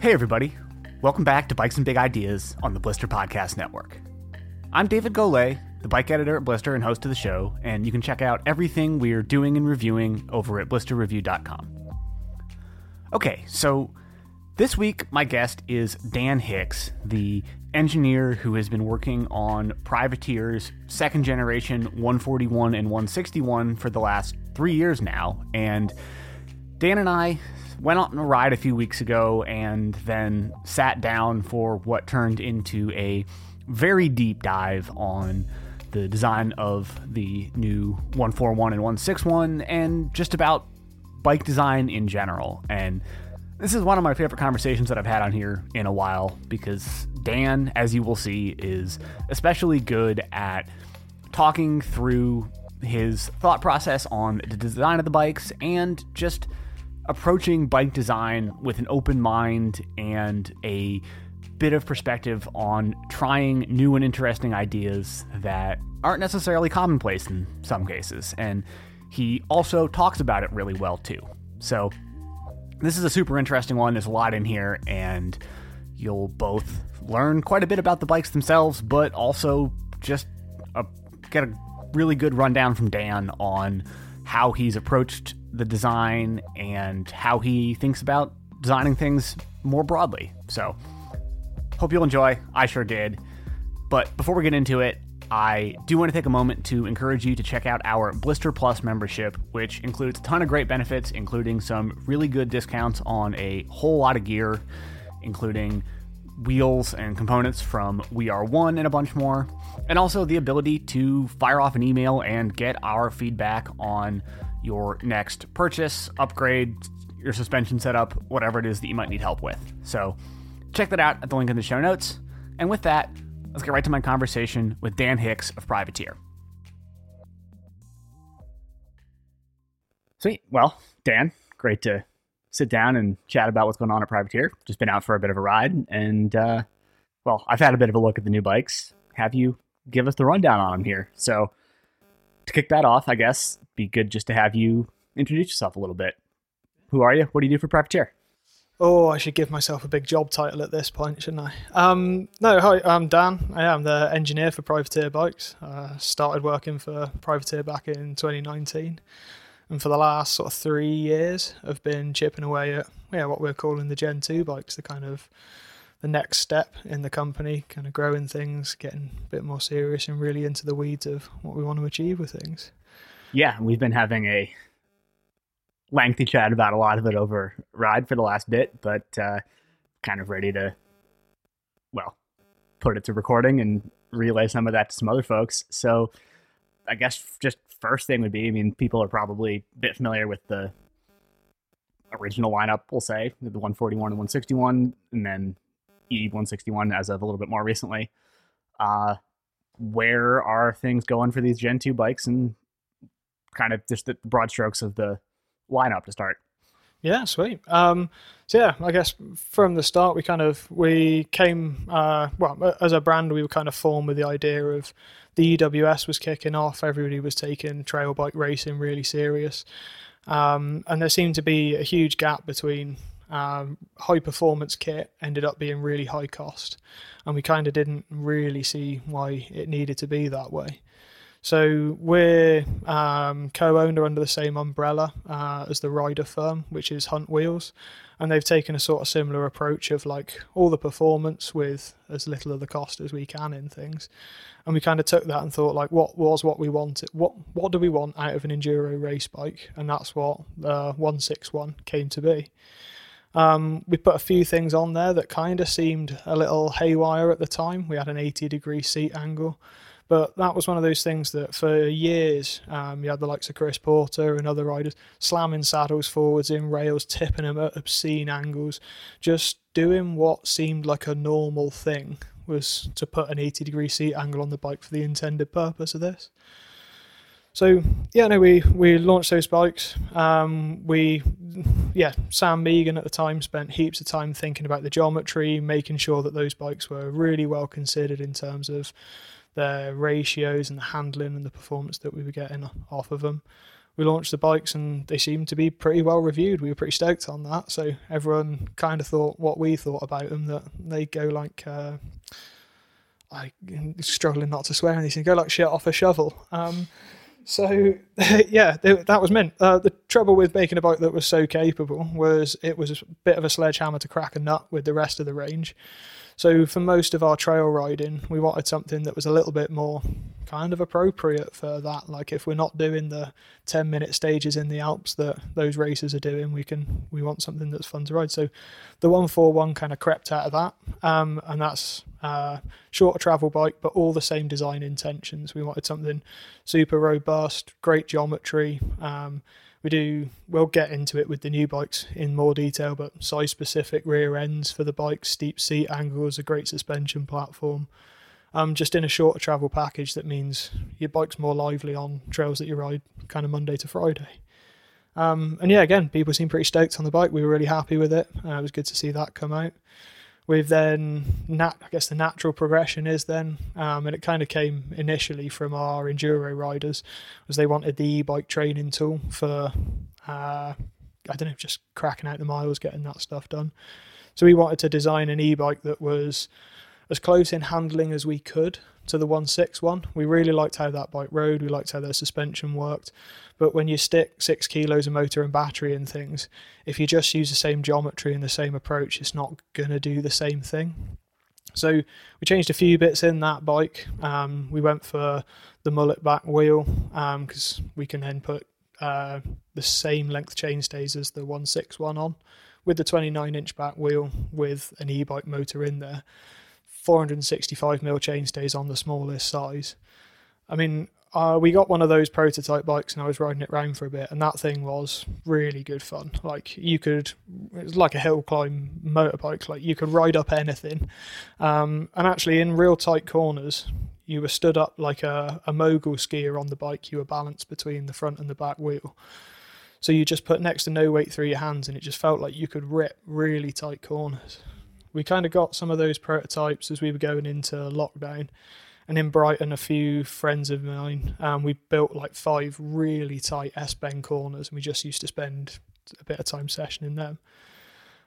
Hey, everybody. Welcome back to Bikes and Big Ideas on the Blister Podcast Network. I'm David Golay, the bike editor at Blister and host of the show, and you can check out everything we're doing and reviewing over at blisterreview.com. Okay, so this week my guest is Dan Hicks, the engineer who has been working on Privateer's second generation 141 and 161 for the last three years now. And Dan and I went on a ride a few weeks ago and then sat down for what turned into a very deep dive on the design of the new 141 and 161 and just about bike design in general. And this is one of my favorite conversations that I've had on here in a while because Dan, as you will see, is especially good at talking through his thought process on the design of the bikes and just approaching bike design with an open mind and a bit of perspective on trying new and interesting ideas that aren't necessarily commonplace in some cases. And he also talks about it really well too. So, this is a super interesting one. There's a lot in here, and you'll both learn quite a bit about the bikes themselves, but also just a, get a really good rundown from Dan on how he's approached the design and how he thinks about designing things more broadly. So, hope you'll enjoy. I sure did. But before we get into it, I do want to take a moment to encourage you to check out our Blister Plus membership, which includes a ton of great benefits, including some really good discounts on a whole lot of gear, including wheels and components from We Are One and a bunch more, and also the ability to fire off an email and get our feedback on your next purchase, upgrade, your suspension setup, whatever it is that you might need help with. So check that out at the link in the show notes. And with that, let's get right to my conversation with Dan Hicks of Privateer. Sweet. Well, Dan, great to sit down and chat about what's going on at Privateer. Just been out for a bit of a ride, and uh, well, I've had a bit of a look at the new bikes. Have you give us the rundown on them here? So, to kick that off, I guess be good just to have you introduce yourself a little bit. Who are you? What do you do for Privateer? Oh, I should give myself a big job title at this point, shouldn't I? Um, no, hi, I'm Dan. I am the engineer for Privateer Bikes. Uh, started working for Privateer back in 2019, and for the last sort of three years, I've been chipping away at yeah what we're calling the Gen 2 bikes, the kind of the next step in the company, kind of growing things, getting a bit more serious, and really into the weeds of what we want to achieve with things. Yeah, we've been having a lengthy chat about a lot of it over ride for the last bit, but uh, kind of ready to, well, put it to recording and relay some of that to some other folks. So I guess just first thing would be, I mean, people are probably a bit familiar with the original lineup, we'll say, the 141 and 161, and then E161 as of a little bit more recently. Uh, where are things going for these Gen 2 bikes and kind of just the broad strokes of the lineup to start. Yeah, sweet. Um, so yeah, I guess from the start we kind of we came uh, well as a brand we were kind of formed with the idea of the EWS was kicking off. Everybody was taking trail bike racing really serious, um, and there seemed to be a huge gap between um, high performance kit ended up being really high cost, and we kind of didn't really see why it needed to be that way. So we're um, co-owner under the same umbrella uh, as the rider firm, which is Hunt Wheels, and they've taken a sort of similar approach of like all the performance with as little of the cost as we can in things. And we kind of took that and thought like, what was what we wanted? What what do we want out of an enduro race bike? And that's what the 161 came to be. Um, we put a few things on there that kind of seemed a little haywire at the time. We had an 80 degree seat angle. But that was one of those things that for years um, you had the likes of Chris Porter and other riders slamming saddles forwards in rails, tipping them at obscene angles, just doing what seemed like a normal thing was to put an 80 degree seat angle on the bike for the intended purpose of this. So yeah, no, we we launched those bikes. Um, we yeah, Sam Megan at the time spent heaps of time thinking about the geometry, making sure that those bikes were really well considered in terms of the ratios and the handling and the performance that we were getting off of them. we launched the bikes and they seemed to be pretty well reviewed. We were pretty stoked on that. So everyone kind of thought what we thought about them that they go like, uh, I struggling not to swear in these things, go like shit off a shovel. Um, so yeah, that was meant. Uh, the trouble with making a bike that was so capable was it was a bit of a sledgehammer to crack a nut with the rest of the range. So for most of our trail riding, we wanted something that was a little bit more kind of appropriate for that. Like if we're not doing the 10 minute stages in the Alps that those racers are doing, we can we want something that's fun to ride. So the 141 kind of crept out of that, um, and that's uh, shorter travel bike, but all the same design intentions. We wanted something super robust, great geometry. Um, we do we'll get into it with the new bikes in more detail but size specific rear ends for the bikes steep seat angles a great suspension platform. Um, just in a shorter travel package that means your bike's more lively on trails that you ride kind of monday to friday. Um, and yeah again people seem pretty stoked on the bike. We were really happy with it. Uh, it was good to see that come out with then nat I guess the natural progression is then um, and it kind of came initially from our enduro riders was they wanted the e-bike training tool for uh, I don't know just cracking out the miles getting that stuff done. So we wanted to design an e-bike that was as close in handling as we could to the 161 we really liked how that bike rode we liked how their suspension worked but when you stick six kilos of motor and battery and things, if you just use the same geometry and the same approach, it's not going to do the same thing. So we changed a few bits in that bike. Um, we went for the mullet back wheel because um, we can then put uh, the same length chainstays as the 161 on with the 29 inch back wheel with an e-bike motor in there. 465 mil chainstays on the smallest size. I mean, uh, we got one of those prototype bikes and I was riding it around for a bit, and that thing was really good fun. Like you could, it was like a hill climb motorbike. Like you could ride up anything, um, and actually in real tight corners, you were stood up like a, a mogul skier on the bike. You were balanced between the front and the back wheel, so you just put next to no weight through your hands, and it just felt like you could rip really tight corners. We kind of got some of those prototypes as we were going into lockdown and in Brighton, a few friends of mine, um, we built like five really tight S bend corners, and we just used to spend a bit of time sessioning them.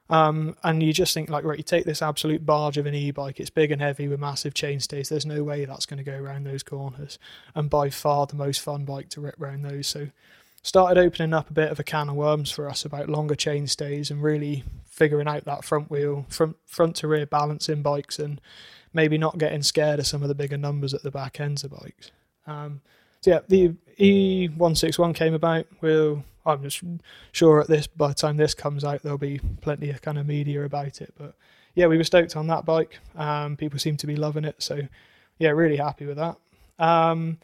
Um, and you just think like, right, you take this absolute barge of an e-bike, it's big and heavy with massive chainstays. There's no way that's going to go around those corners, and by far the most fun bike to rip around those. So, started opening up a bit of a can of worms for us about longer chainstays and really figuring out that front wheel, front front to rear balancing bikes, and maybe not getting scared of some of the bigger numbers at the back ends of bikes. Um, so yeah, the E161 came about. We'll, I'm just sure at this by the time this comes out, there'll be plenty of kind of media about it. But yeah, we were stoked on that bike. Um, people seem to be loving it, so yeah, really happy with that. Um,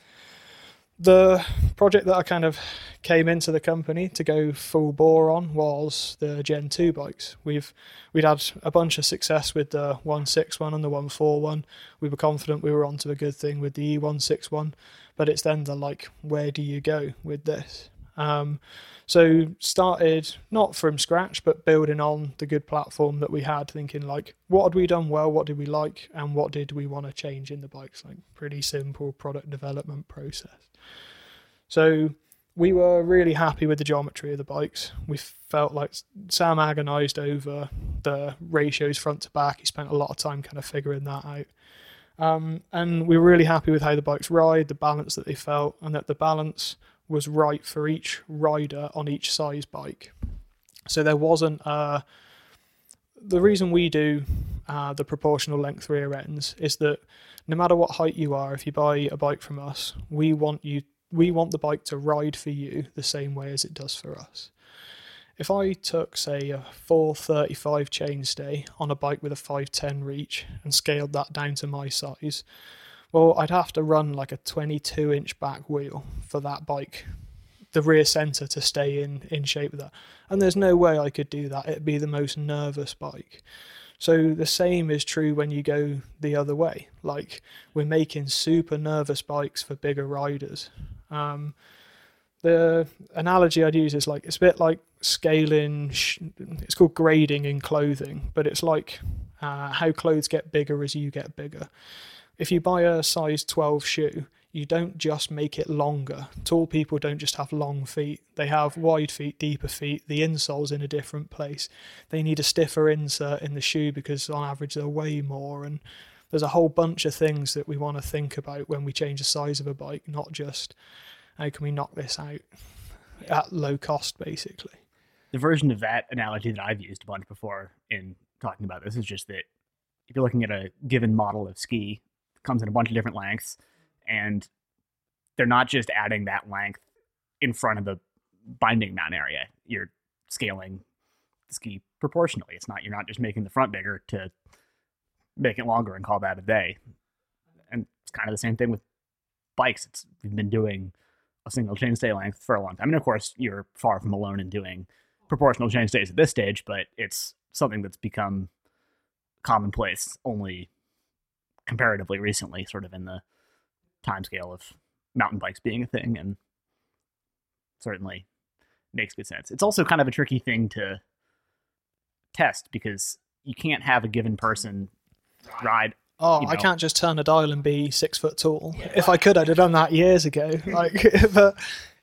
the project that I kind of came into the company to go full bore on was the Gen 2 bikes. We've we'd had a bunch of success with the 161 and the 141. We were confident we were onto a good thing with the E161, but it's then the like, where do you go with this? Um, so started not from scratch, but building on the good platform that we had, thinking like, what had we done well, what did we like, and what did we want to change in the bikes? Like pretty simple product development process. So we were really happy with the geometry of the bikes. We felt like Sam agonized over the ratios front to back. He spent a lot of time kind of figuring that out. Um, and we were really happy with how the bikes ride, the balance that they felt, and that the balance was right for each rider on each size bike. So there wasn't a. The reason we do uh, the proportional length rear ends is that no matter what height you are, if you buy a bike from us, we want you we want the bike to ride for you the same way as it does for us. If I took, say, a 435 chainstay on a bike with a 510 reach and scaled that down to my size, well, I'd have to run like a 22 inch back wheel for that bike, the rear centre to stay in, in shape with that. And there's no way I could do that. It'd be the most nervous bike. So the same is true when you go the other way. Like we're making super nervous bikes for bigger riders. Um, the analogy I'd use is like it's a bit like scaling. It's called grading in clothing, but it's like uh, how clothes get bigger as you get bigger. If you buy a size 12 shoe, you don't just make it longer. Tall people don't just have long feet, they have wide feet, deeper feet. The insole's in a different place. They need a stiffer insert in the shoe because on average they'll weigh more. And there's a whole bunch of things that we want to think about when we change the size of a bike, not just how can we knock this out at low cost, basically. The version of that analogy that I've used a bunch before in talking about this is just that if you're looking at a given model of ski, comes in a bunch of different lengths and they're not just adding that length in front of the binding mount area. You're scaling the ski proportionally. It's not you're not just making the front bigger to make it longer and call that a day. And it's kind of the same thing with bikes. It's we've been doing a single chainstay length for a long time. I mean, of course, you're far from alone in doing proportional chainstays at this stage, but it's something that's become commonplace only comparatively recently, sort of in the timescale of mountain bikes being a thing, and certainly makes good sense. It's also kind of a tricky thing to test because you can't have a given person ride. Oh, you I can't just turn a dial and be six foot tall. If I could, I'd have done that years ago. Like, but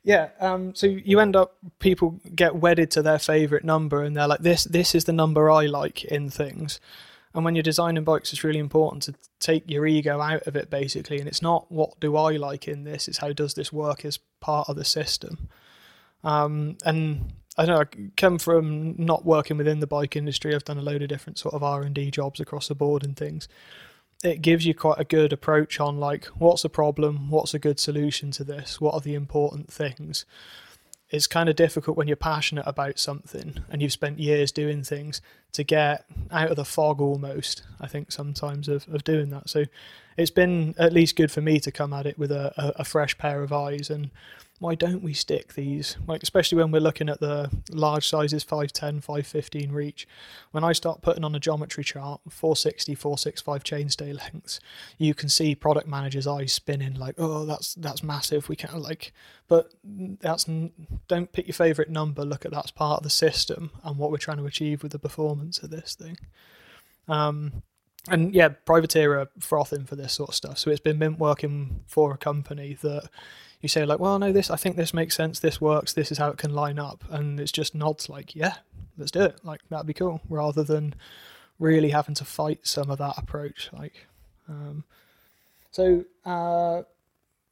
yeah. Um, so you end up people get wedded to their favorite number, and they're like, "This, this is the number I like in things." And when you're designing bikes, it's really important to take your ego out of it, basically. And it's not what do I like in this; it's how does this work as part of the system. Um, and I know I come from not working within the bike industry. I've done a load of different sort of R and D jobs across the board and things. It gives you quite a good approach on like what's the problem, what's a good solution to this, what are the important things. It's kind of difficult when you're passionate about something and you've spent years doing things to get out of the fog almost. I think sometimes of, of doing that. So it's been at least good for me to come at it with a, a, a fresh pair of eyes and why don't we stick these? Like especially when we're looking at the large sizes 510 515 reach. When i start putting on a geometry chart 460 465 chainstay lengths you can see product managers eyes spinning like oh that's that's massive we can't like but that's don't pick your favorite number look at that's part of the system and what we're trying to achieve with the performance of this thing. Um and yeah, privateer are frothing for this sort of stuff. So it's been mint working for a company that you say like, well, no, this I think this makes sense. This works. This is how it can line up, and it's just nods like, yeah, let's do it. Like that'd be cool, rather than really having to fight some of that approach. Like, um, so uh,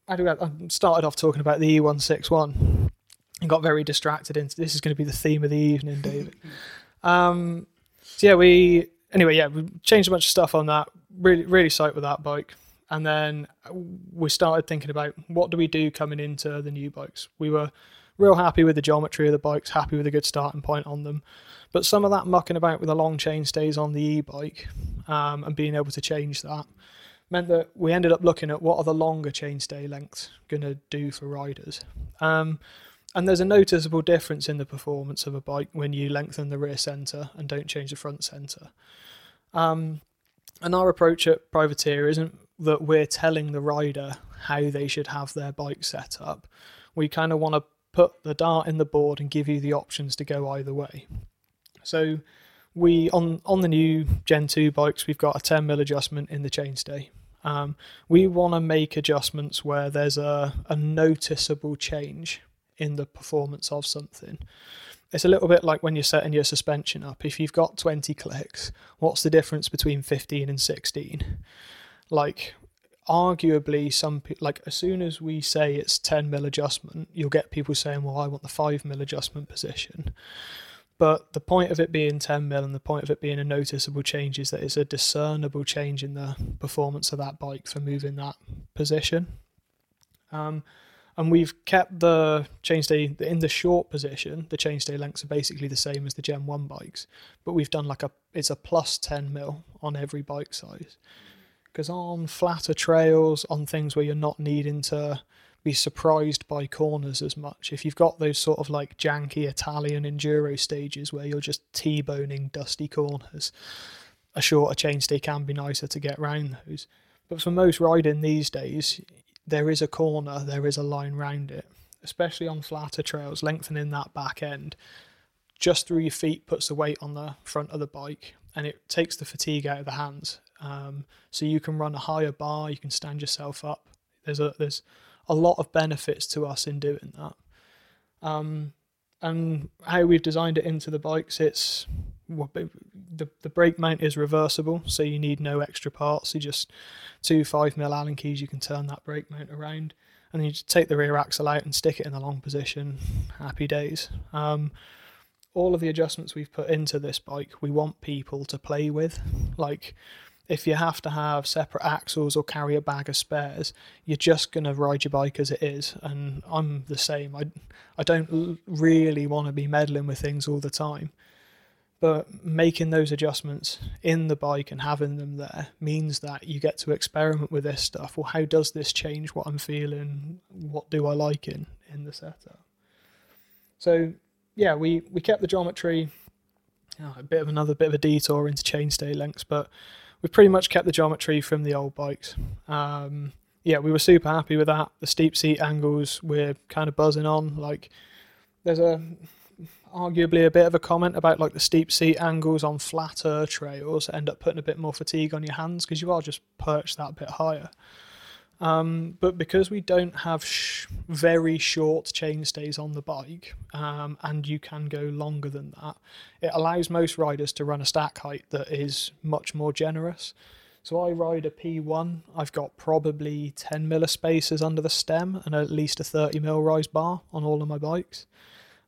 I do. I started off talking about the E161 and got very distracted into this is going to be the theme of the evening, David. um, so yeah, we anyway, yeah, we changed a bunch of stuff on that. Really, really psyched with that bike. And then we started thinking about what do we do coming into the new bikes. We were real happy with the geometry of the bikes, happy with a good starting point on them. But some of that mucking about with the long chain stays on the e-bike um, and being able to change that meant that we ended up looking at what are the longer chainstay lengths going to do for riders. Um, and there's a noticeable difference in the performance of a bike when you lengthen the rear centre and don't change the front centre. Um, and our approach at Privateer isn't that we're telling the rider how they should have their bike set up. We kind of want to put the dart in the board and give you the options to go either way. So we on on the new Gen 2 bikes we've got a 10 mil adjustment in the chainstay. Um, we want to make adjustments where there's a, a noticeable change in the performance of something. It's a little bit like when you're setting your suspension up. If you've got 20 clicks, what's the difference between 15 and 16? Like, arguably, some people, like, as soon as we say it's 10 mil adjustment, you'll get people saying, well, I want the 5 mil adjustment position. But the point of it being 10 mil and the point of it being a noticeable change is that it's a discernible change in the performance of that bike for moving that position. Um, and we've kept the chainstay in the short position. The chainstay lengths are basically the same as the Gen One bikes, but we've done like a it's a plus ten mil on every bike size. Because on flatter trails, on things where you're not needing to be surprised by corners as much, if you've got those sort of like janky Italian enduro stages where you're just t-boning dusty corners, a shorter chainstay can be nicer to get round those. But for most riding these days, there is a corner, there is a line round it, especially on flatter trails, lengthening that back end just through your feet puts the weight on the front of the bike and it takes the fatigue out of the hands. Um, so you can run a higher bar, you can stand yourself up. There's a there's a lot of benefits to us in doing that. Um, and how we've designed it into the bikes, it's the the brake mount is reversible, so you need no extra parts. You just two five mil Allen keys. You can turn that brake mount around, and then you just take the rear axle out and stick it in the long position. Happy days. Um, all of the adjustments we've put into this bike, we want people to play with. Like, if you have to have separate axles or carry a bag of spares, you're just going to ride your bike as it is. And I'm the same. I, I don't really want to be meddling with things all the time. But making those adjustments in the bike and having them there means that you get to experiment with this stuff. Well, how does this change what I'm feeling? What do I like in, in the setup? So yeah, we, we kept the geometry. Oh, a bit of another bit of a detour into chainstay lengths, but we pretty much kept the geometry from the old bikes. Um, yeah, we were super happy with that. The steep seat angles we're kind of buzzing on. Like, there's a arguably a bit of a comment about like the steep seat angles on flatter trails end up putting a bit more fatigue on your hands because you are just perched that bit higher. Um, but because we don't have sh- very short chainstays on the bike, um, and you can go longer than that, it allows most riders to run a stack height that is much more generous. So I ride a P1. I've got probably 10 millispacers under the stem and at least a 30 mil rise bar on all of my bikes.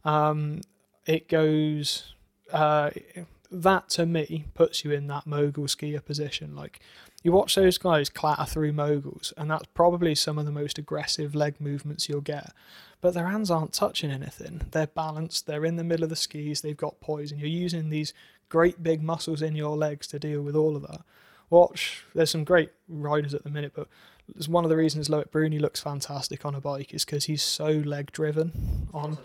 Um, it goes. Uh, that to me puts you in that mogul skier position. Like you watch those guys clatter through moguls, and that's probably some of the most aggressive leg movements you'll get. But their hands aren't touching anything. They're balanced, they're in the middle of the skis, they've got poise, and you're using these great big muscles in your legs to deal with all of that. Watch, there's some great riders at the minute, but it's one of the reasons Loic Bruni looks fantastic on a bike is because he's so leg driven on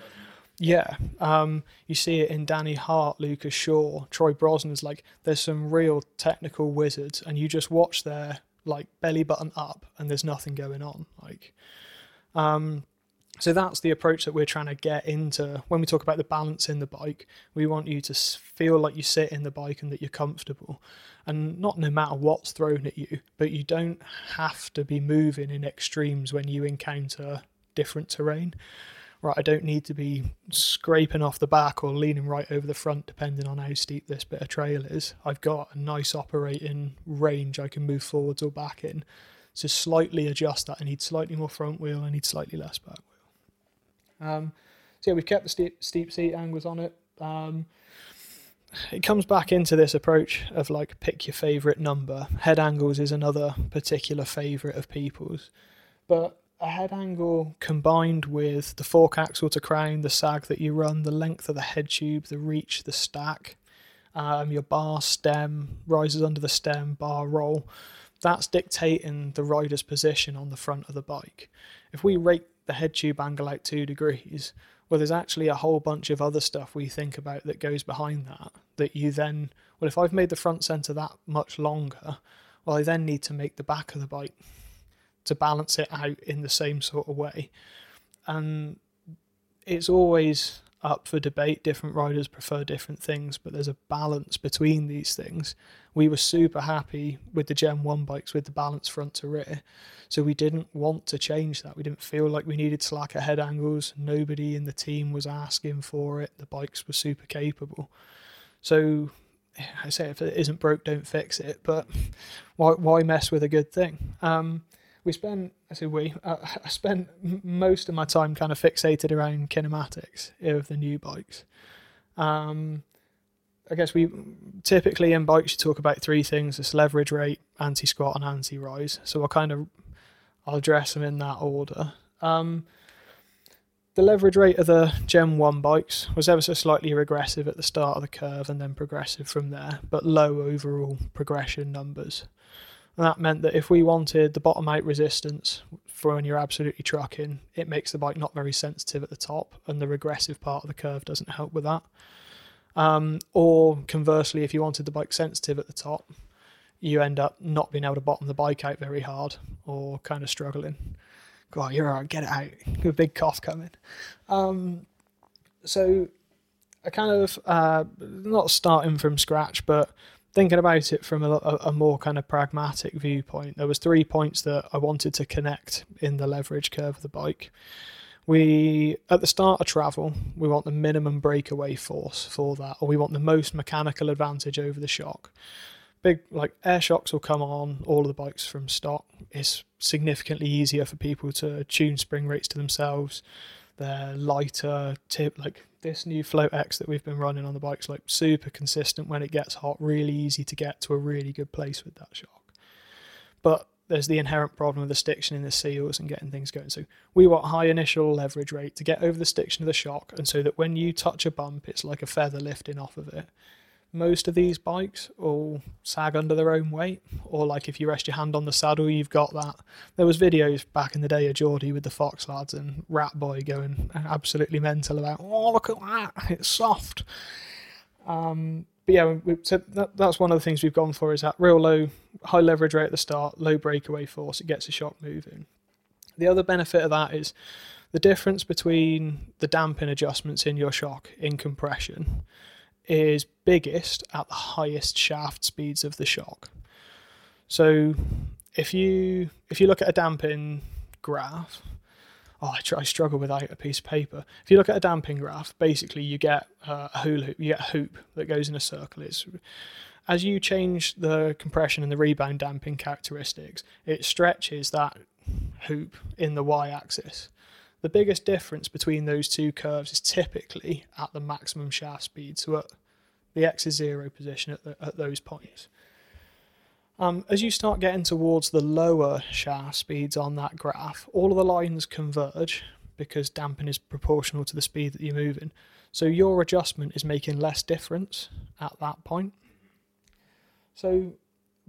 yeah, um, you see it in Danny Hart, Lucas Shaw, Troy Brosnan's like there's some real technical wizards, and you just watch their like belly button up, and there's nothing going on. Like, um, so that's the approach that we're trying to get into when we talk about the balance in the bike. We want you to feel like you sit in the bike and that you're comfortable, and not no matter what's thrown at you, but you don't have to be moving in extremes when you encounter different terrain right, I don't need to be scraping off the back or leaning right over the front, depending on how steep this bit of trail is. I've got a nice operating range I can move forwards or back in. To slightly adjust that, I need slightly more front wheel, I need slightly less back wheel. Um, so yeah, we've kept the steep, steep seat angles on it. Um, it comes back into this approach of like pick your favorite number. Head angles is another particular favorite of people's, but a head angle combined with the fork axle to crown, the sag that you run, the length of the head tube, the reach, the stack, um, your bar stem, rises under the stem, bar roll, that's dictating the rider's position on the front of the bike. If we rate the head tube angle out two degrees, well, there's actually a whole bunch of other stuff we think about that goes behind that. That you then, well, if I've made the front center that much longer, well, I then need to make the back of the bike to balance it out in the same sort of way. And it's always up for debate. Different riders prefer different things, but there's a balance between these things. We were super happy with the Gen 1 bikes with the balance front to rear, so we didn't want to change that. We didn't feel like we needed slacker head angles. Nobody in the team was asking for it. The bikes were super capable. So I say if it isn't broke, don't fix it. But why why mess with a good thing? Um, we spent, I say we, uh, I spent most of my time kind of fixated around kinematics of the new bikes. Um, I guess we typically in bikes you talk about three things: it's leverage rate, anti-squat, and anti-rise. So I'll kind of I'll address them in that order. Um, the leverage rate of the Gen 1 bikes was ever so slightly regressive at the start of the curve and then progressive from there, but low overall progression numbers. And that meant that if we wanted the bottom out resistance for when you're absolutely trucking, it makes the bike not very sensitive at the top, and the regressive part of the curve doesn't help with that. Um, or conversely, if you wanted the bike sensitive at the top, you end up not being able to bottom the bike out very hard or kind of struggling. Go on, you're all right, get it out. A big cough coming. Um, so I kind of, uh, not starting from scratch, but thinking about it from a, a, more kind of pragmatic viewpoint, there was three points that I wanted to connect in the leverage curve of the bike. We at the start of travel, we want the minimum breakaway force for that, or we want the most mechanical advantage over the shock. Big like air shocks will come on all of the bikes from stock. It's significantly easier for people to tune spring rates to themselves. They're lighter, tip like this new Float X that we've been running on the bike's like super consistent when it gets hot, really easy to get to a really good place with that shock. But there's the inherent problem of the stiction in the seals and getting things going. So we want high initial leverage rate to get over the stiction of the shock, and so that when you touch a bump, it's like a feather lifting off of it. Most of these bikes all sag under their own weight, or like if you rest your hand on the saddle, you've got that. There was videos back in the day of Geordie with the Fox lads and Rat Boy going absolutely mental about, oh look at that, it's soft. Um, but yeah, we, so that, that's one of the things we've gone for is that real low, high leverage rate at the start, low breakaway force. It gets the shock moving. The other benefit of that is the difference between the damping adjustments in your shock in compression is biggest at the highest shaft speeds of the shock. So if you if you look at a damping graph, oh, I, try, I struggle without a piece of paper. If you look at a damping graph, basically you get uh, a hula hoop, you get a hoop that goes in a circle. It's as you change the compression and the rebound damping characteristics, it stretches that hoop in the y-axis. The biggest difference between those two curves is typically at the maximum shaft speed, so at the x is zero position at, the, at those points. Um, as you start getting towards the lower shaft speeds on that graph, all of the lines converge because damping is proportional to the speed that you're moving. So your adjustment is making less difference at that point. So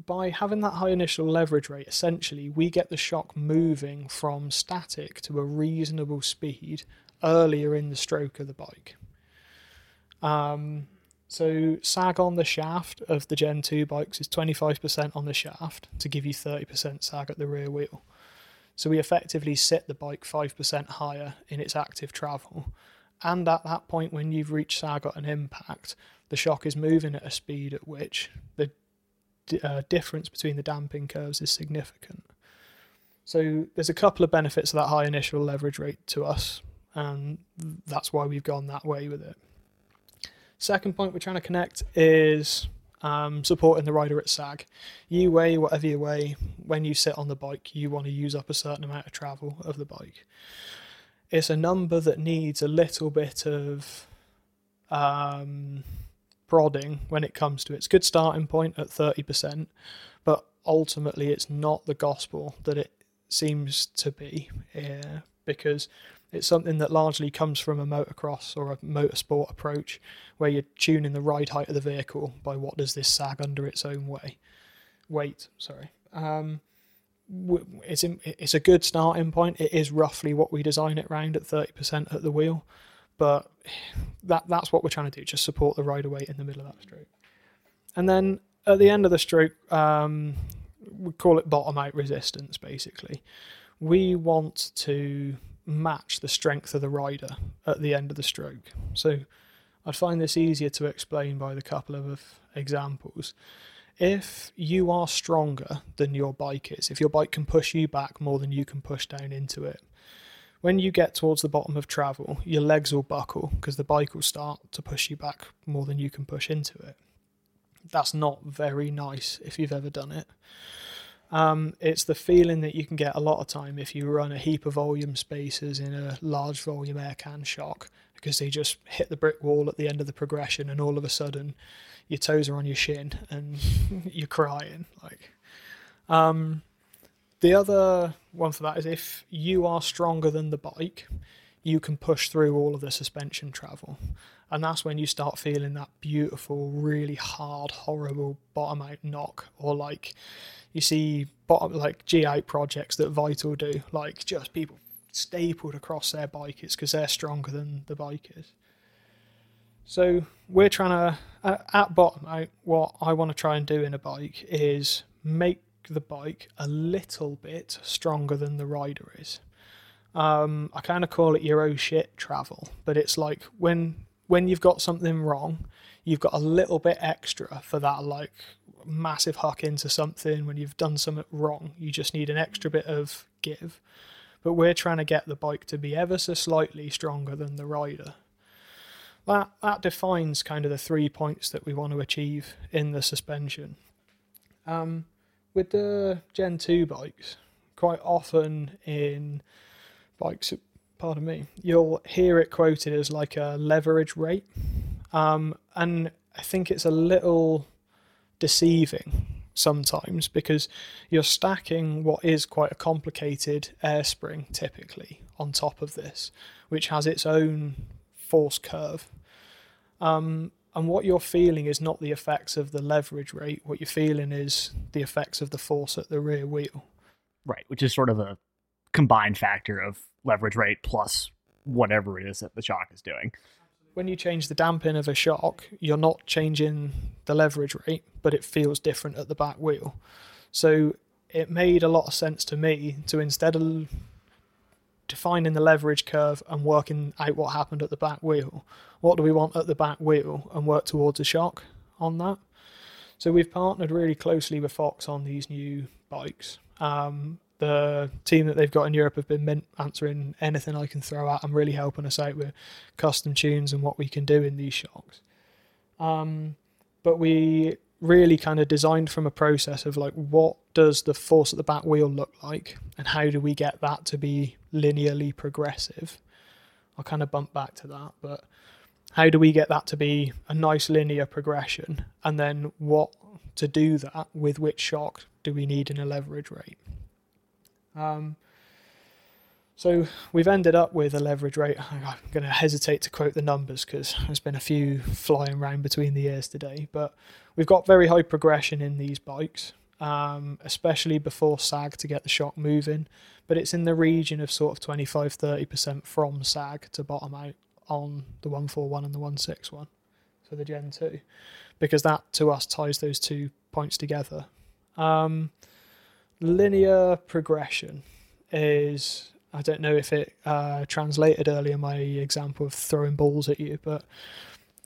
by having that high initial leverage rate, essentially we get the shock moving from static to a reasonable speed earlier in the stroke of the bike. Um, so sag on the shaft of the Gen 2 bikes is 25% on the shaft to give you 30% sag at the rear wheel. So we effectively sit the bike 5% higher in its active travel. And at that point, when you've reached sag at an impact, the shock is moving at a speed at which the uh, difference between the damping curves is significant. So there's a couple of benefits of that high initial leverage rate to us, and that's why we've gone that way with it. Second point we're trying to connect is um, supporting the rider at sag. You weigh whatever you weigh. When you sit on the bike, you want to use up a certain amount of travel of the bike. It's a number that needs a little bit of um, prodding when it comes to it. It's a good starting point at 30%, but ultimately it's not the gospel that it seems to be yeah, because it's something that largely comes from a motocross or a motorsport approach, where you're tuning the ride height of the vehicle by what does this sag under its own way, weight. Sorry. Um, it's in, it's a good starting point. It is roughly what we design it round at thirty percent at the wheel, but that that's what we're trying to do. Just support the rider weight in the middle of that stroke, and then at the end of the stroke, um, we call it bottom out resistance. Basically, we want to match the strength of the rider at the end of the stroke. So I'd find this easier to explain by the couple of examples. If you are stronger than your bike is, if your bike can push you back more than you can push down into it, when you get towards the bottom of travel, your legs will buckle because the bike will start to push you back more than you can push into it. That's not very nice if you've ever done it. Um, it's the feeling that you can get a lot of time if you run a heap of volume spacers in a large volume air can shock because they just hit the brick wall at the end of the progression and all of a sudden your toes are on your shin and you're crying like um, the other one for that is if you are stronger than the bike you can push through all of the suspension travel and that's when you start feeling that beautiful really hard horrible bottom out knock or like you see bottom like G8 projects that Vital do, like just people stapled across their bike. It's because they're stronger than the bike is. So we're trying to at bottom out. What I want to try and do in a bike is make the bike a little bit stronger than the rider is. Um, I kind of call it your oh shit travel, but it's like when when you've got something wrong, you've got a little bit extra for that like massive huck into something when you've done something wrong. You just need an extra bit of give. But we're trying to get the bike to be ever so slightly stronger than the rider. That that defines kind of the three points that we want to achieve in the suspension. Um, with the Gen 2 bikes, quite often in bikes, pardon me, you'll hear it quoted as like a leverage rate. Um, and I think it's a little deceiving sometimes because you're stacking what is quite a complicated air spring typically on top of this, which has its own force curve. Um, and what you're feeling is not the effects of the leverage rate. What you're feeling is the effects of the force at the rear wheel. Right, which is sort of a combined factor of leverage rate plus whatever it is that the shock is doing. When you change the damping of a shock, you're not changing the leverage rate, but it feels different at the back wheel. So it made a lot of sense to me to instead of defining the leverage curve and working out what happened at the back wheel, what do we want at the back wheel and work towards a shock on that. So we've partnered really closely with Fox on these new bikes. Um, the team that they've got in Europe have been answering anything I can throw at. I'm really helping us out with custom tunes and what we can do in these shocks. Um, but we really kind of designed from a process of like what does the force at the back wheel look like and how do we get that to be linearly progressive? I'll kind of bump back to that but how do we get that to be a nice linear progression? And then what to do that with which shock do we need in a leverage rate? Um, so we've ended up with a leverage rate. I'm going to hesitate to quote the numbers because there's been a few flying around between the ears today. But we've got very high progression in these bikes, um, especially before sag to get the shock moving. But it's in the region of sort of 25 30% from sag to bottom out on the 141 and the 161. for the Gen 2. Because that to us ties those two points together. Um, linear progression is I don't know if it uh, translated earlier my example of throwing balls at you, but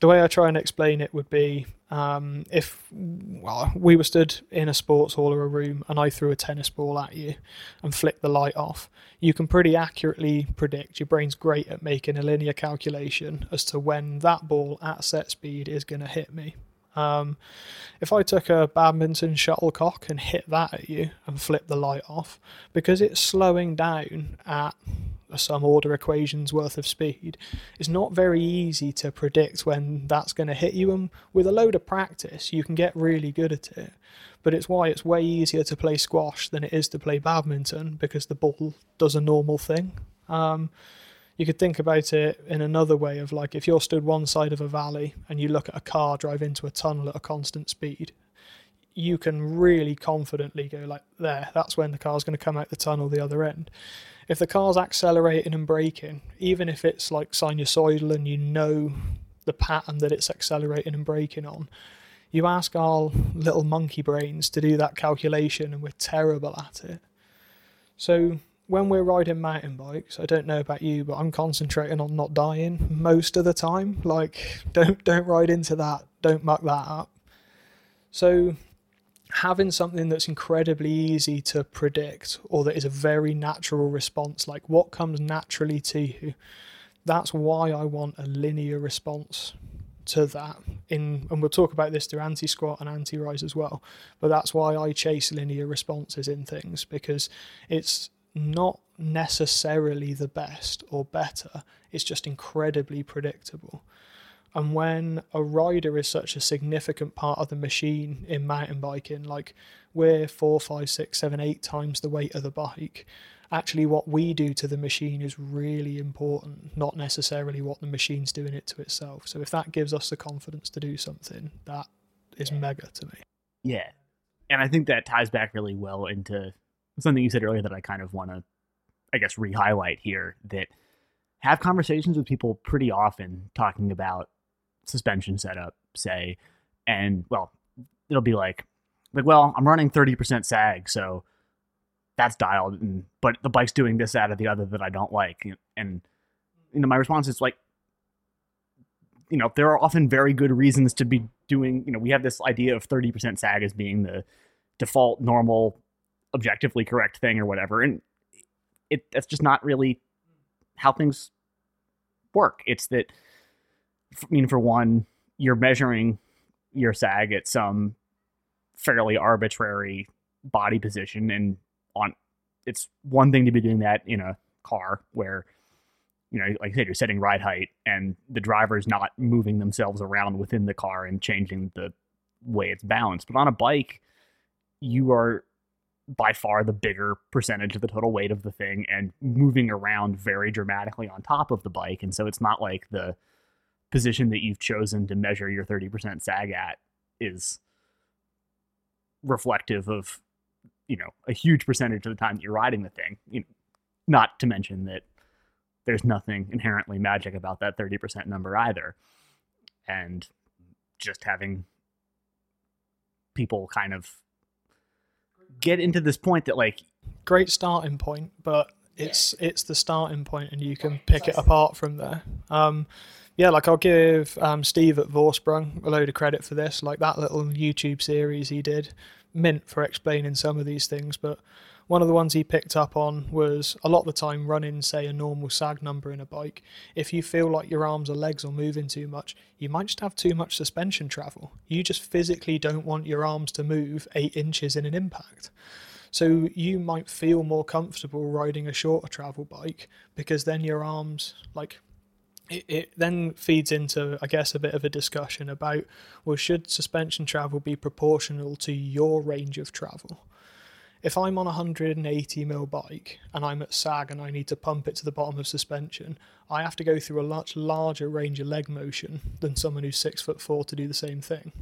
the way I try and explain it would be um, if well, we were stood in a sports hall or a room and I threw a tennis ball at you and flicked the light off, you can pretty accurately predict. Your brain's great at making a linear calculation as to when that ball at set speed is going to hit me. Um, if I took a badminton shuttlecock and hit that at you and flip the light off, because it's slowing down at some order equations worth of speed, it's not very easy to predict when that's going to hit you. And with a load of practice, you can get really good at it. But it's why it's way easier to play squash than it is to play badminton because the ball does a normal thing. Um, you could think about it in another way of like if you're stood one side of a valley and you look at a car drive into a tunnel at a constant speed you can really confidently go like there that's when the car's going to come out the tunnel the other end. If the car's accelerating and braking even if it's like sinusoidal and you know the pattern that it's accelerating and braking on you ask our little monkey brains to do that calculation and we're terrible at it. So when we're riding mountain bikes, I don't know about you, but I'm concentrating on not dying most of the time. Like, don't don't ride into that. Don't muck that up. So, having something that's incredibly easy to predict, or that is a very natural response, like what comes naturally to you, that's why I want a linear response to that. In and we'll talk about this through anti squat and anti rise as well. But that's why I chase linear responses in things because it's not necessarily the best or better, it's just incredibly predictable. And when a rider is such a significant part of the machine in mountain biking, like we're four, five, six, seven, eight times the weight of the bike, actually what we do to the machine is really important, not necessarily what the machine's doing it to itself. So if that gives us the confidence to do something, that is mega to me. Yeah. And I think that ties back really well into something you said earlier that I kind of want to, I guess, re-highlight here. That have conversations with people pretty often talking about suspension setup, say, and well, it'll be like, like, well, I'm running 30% sag, so that's dialed, and but the bike's doing this, that, or the other that I don't like, and you know, my response is like, you know, there are often very good reasons to be doing, you know, we have this idea of 30% sag as being the default, normal, objectively correct thing or whatever. And it that's just not really how things work. It's that, I mean, for one, you're measuring your sag at some fairly arbitrary body position and on it's one thing to be doing that in a car where you know like i said you're setting ride height and the driver is not moving themselves around within the car and changing the way it's balanced but on a bike you are by far the bigger percentage of the total weight of the thing and moving around very dramatically on top of the bike. And so it's not like the position that you've chosen to measure your 30% sag at is reflective of you know a huge percentage of the time that you're riding the thing. You know, not to mention that there's nothing inherently magic about that 30% number either. And just having people kind of get into this point that like great starting point but it's it's the starting point and you can pick it apart from there um yeah, like I'll give um, Steve at Vorsprung a load of credit for this. Like that little YouTube series he did, mint for explaining some of these things. But one of the ones he picked up on was a lot of the time running, say, a normal sag number in a bike. If you feel like your arms or legs are moving too much, you might just have too much suspension travel. You just physically don't want your arms to move eight inches in an impact. So you might feel more comfortable riding a shorter travel bike because then your arms, like it, it then feeds into, I guess, a bit of a discussion about well, should suspension travel be proportional to your range of travel? If I'm on a 180 mil bike and I'm at sag and I need to pump it to the bottom of suspension, I have to go through a much larger range of leg motion than someone who's six foot four to do the same thing.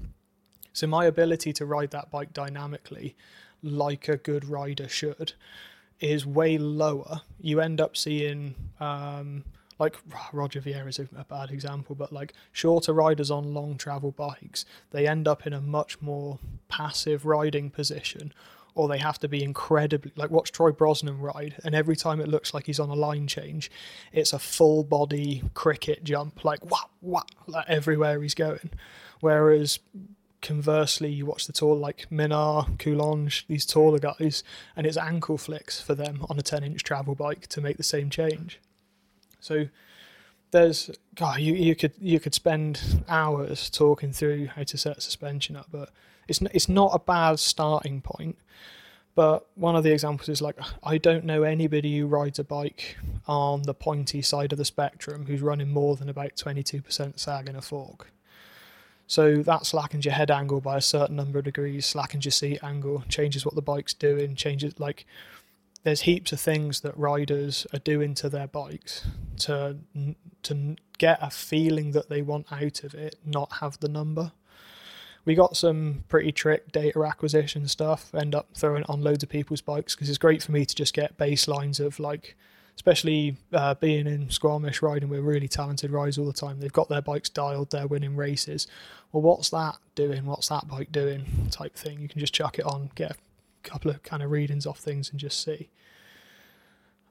So my ability to ride that bike dynamically, like a good rider should, is way lower. You end up seeing um, like Roger Vieira is a, a, bad example, but like shorter riders on long travel bikes, they end up in a much more passive riding position, or they have to be incredibly like watch Troy Brosnan ride, and every time it looks like he's on a line change, it's a full body cricket jump, like wah wah, like everywhere he's going. Whereas conversely, you watch the tall like Minnaar, Coulange, these taller guys, and it's ankle flicks for them on a 10 inch travel bike to make the same change. So there's God, you, you could you could spend hours talking through how to set suspension up, but it's it's not a bad starting point. But one of the examples is like I don't know anybody who rides a bike on the pointy side of the spectrum who's running more than about 22% sag in a fork. So that slackens your head angle by a certain number of degrees, slackens your seat angle, changes what the bike's doing, changes like there's heaps of things that riders are doing to their bikes to to get a feeling that they want out of it, not have the number. We got some pretty trick data acquisition stuff. End up throwing it on loads of people's bikes because it's great for me to just get baselines of like, especially uh, being in Squamish riding with really talented riders all the time. They've got their bikes dialed, they're winning races. Well, what's that doing? What's that bike doing? Type thing. You can just chuck it on, get a couple of kind of readings off things and just see.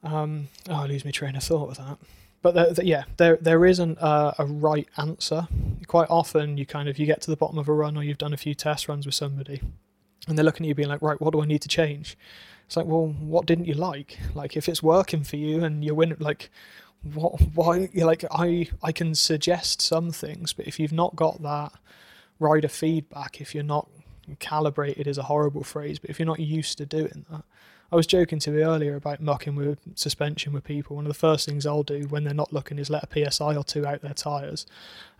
Um, oh, I lose my train of thought with that. But the, the, yeah, there there isn't a, a, right answer. Quite often, you kind of you get to the bottom of a run, or you've done a few test runs with somebody, and they're looking at you being like, right, what do I need to change? It's like, well, what didn't you like? Like, if it's working for you and you're winning, like, what? Why? You're like, I I can suggest some things, but if you've not got that rider feedback, if you're not calibrated is a horrible phrase, but if you're not used to doing that, I was joking to you earlier about mucking with suspension with people. One of the first things I'll do when they're not looking is let a PSI or two out their tyres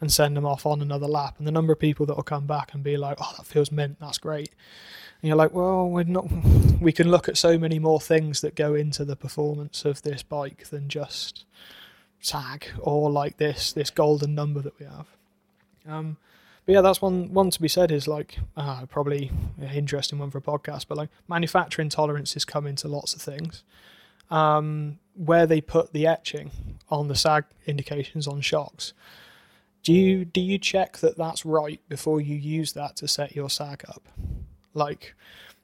and send them off on another lap. And the number of people that will come back and be like, oh, that feels mint, that's great. And you're like, well, we're not, we can look at so many more things that go into the performance of this bike than just sag or like this, this golden number that we have. Um, but yeah, that's one one to be said is like uh, probably an interesting one for a podcast. But like manufacturing tolerances come into lots of things. Um, where they put the etching on the sag indications on shocks. Do you do you check that that's right before you use that to set your sag up? Like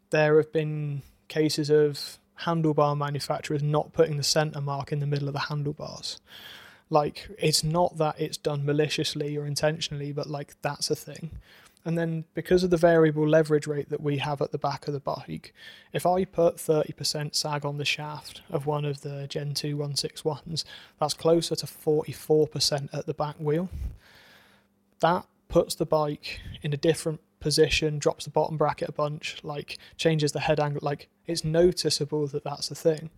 there have been cases of handlebar manufacturers not putting the center mark in the middle of the handlebars Like it's not that it's done maliciously or intentionally, but like that's a thing. And then because of the variable leverage rate that we have at the back of the bike, if I put 30% sag on the shaft of one of the Gen 2 161s, that's closer to 44% at the back wheel. That puts the bike in a different position, drops the bottom bracket a bunch, like changes the head angle. Like it's noticeable that that's a thing.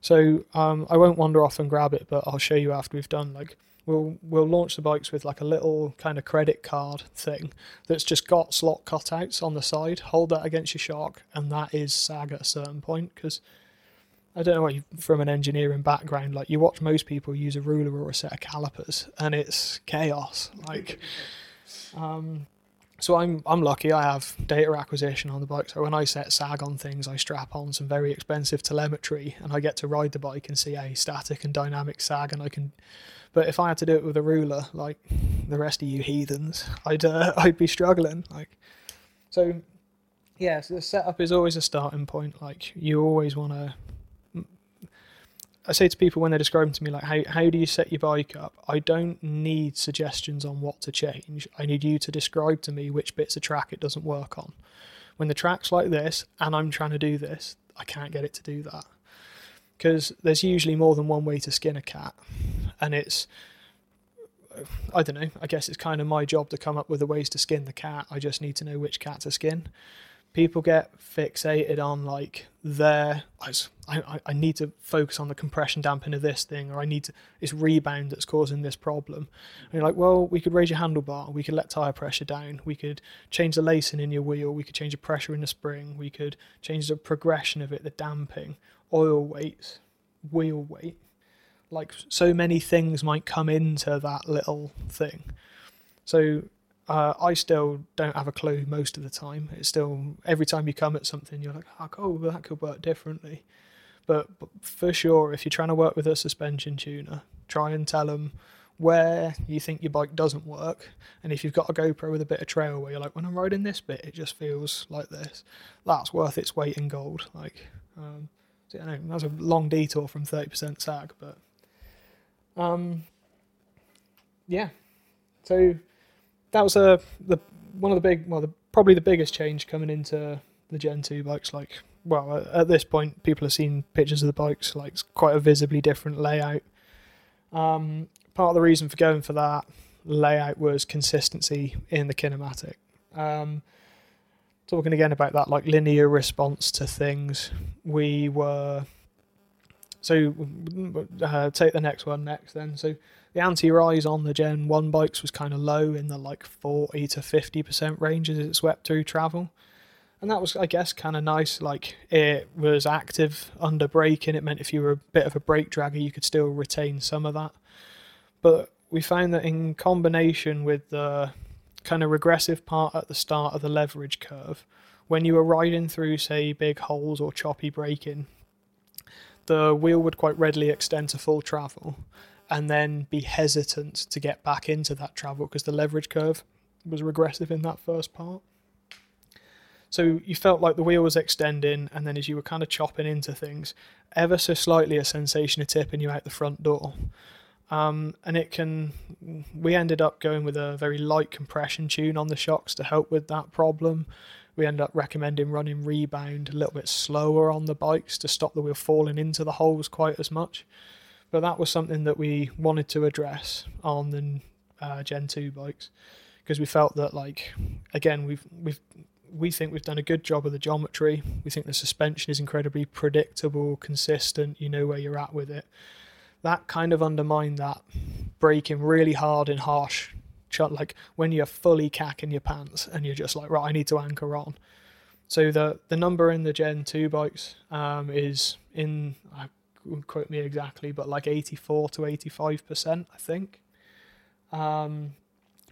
So um, I won't wander off and grab it, but I'll show you after we've done. Like we'll we'll launch the bikes with like a little kind of credit card thing that's just got slot cutouts on the side. Hold that against your shark, and that is sag at a certain point because. I don't know what you, from an engineering background, like you watch most people use a ruler or a set of calipers, and it's chaos. Like, um, so I'm I'm lucky. I have data acquisition on the bike. So when I set sag on things, I strap on some very expensive telemetry, and I get to ride the bike and see a static and dynamic sag, and I can. But if I had to do it with a ruler, like the rest of you heathens, I'd uh, I'd be struggling. Like, so yeah. So the setup is always a starting point. Like you always want to I say to people when they're describing to me like how how do you set your bike up? I don't need suggestions on what to change. I need you to describe to me which bits of track it doesn't work on. When the track's like this and I'm trying to do this, I can't get it to do that. Because there's usually more than one way to skin a cat. And it's I don't know, I guess it's kind of my job to come up with the ways to skin the cat. I just need to know which cat to skin people get fixated on like their I, I, I need to focus on the compression damping of this thing or I need to it's rebound that's causing this problem. And you're like well we could raise your handlebar we could let tire pressure down we could change the lacing in your wheel we could change the pressure in the spring we could change the progression of it the damping oil weights wheel weight. Like so many things might come into that little thing. So uh, I still don't have a clue most of the time. It's still every time you come at something, you're like, oh, cool, that could work differently. But, but, for sure, if you're trying to work with a suspension tuner, try and tell them where you think your bike doesn't work. And if you've got a GoPro with a bit of trail where you're like, when I'm riding this bit, it just feels like this, that's worth its weight in gold. Like, um, so, know, that's a long detour from 30% sag, but um, yeah. So that was a uh, the one of the big, well, the, probably the biggest change coming into the Gen 2 bikes. Like, well, at this point, people have seen pictures of the bikes, like, it's quite a visibly different layout. Um, part of the reason for going for that layout was consistency in the kinematic. Um, talking again about that, like, linear response to things, we were. So, uh, take the next one next then. So, the anti-rise on the Gen 1 bikes was kind of low in the like 40 to 50% range as it swept through travel. And that was, I guess, kind of nice. Like it was active under braking. It meant if you were a bit of a brake dragger, you could still retain some of that. But we found that in combination with the kind of regressive part at the start of the leverage curve, when you were riding through, say, big holes or choppy braking, the wheel would quite readily extend to full travel and then be hesitant to get back into that travel because the leverage curve was regressive in that first part. So you felt like the wheel was extending, and then as you were kind of chopping into things, ever so slightly a sensation of tipping you out the front door. Um, and it can, we ended up going with a very light compression tune on the shocks to help with that problem. We end up recommending running rebound a little bit slower on the bikes to stop the wheel falling into the holes quite as much. But that was something that we wanted to address on the uh, Gen 2 bikes because we felt that, like, again, we've we've we think we've done a good job of the geometry. We think the suspension is incredibly predictable, consistent. You know where you're at with it. That kind of undermined that braking really hard and harsh, like when you're fully cacking your pants and you're just like, right, I need to anchor on. So the the number in the Gen 2 bikes um, is in I quote me exactly, but like 84 to 85%, I think. Um,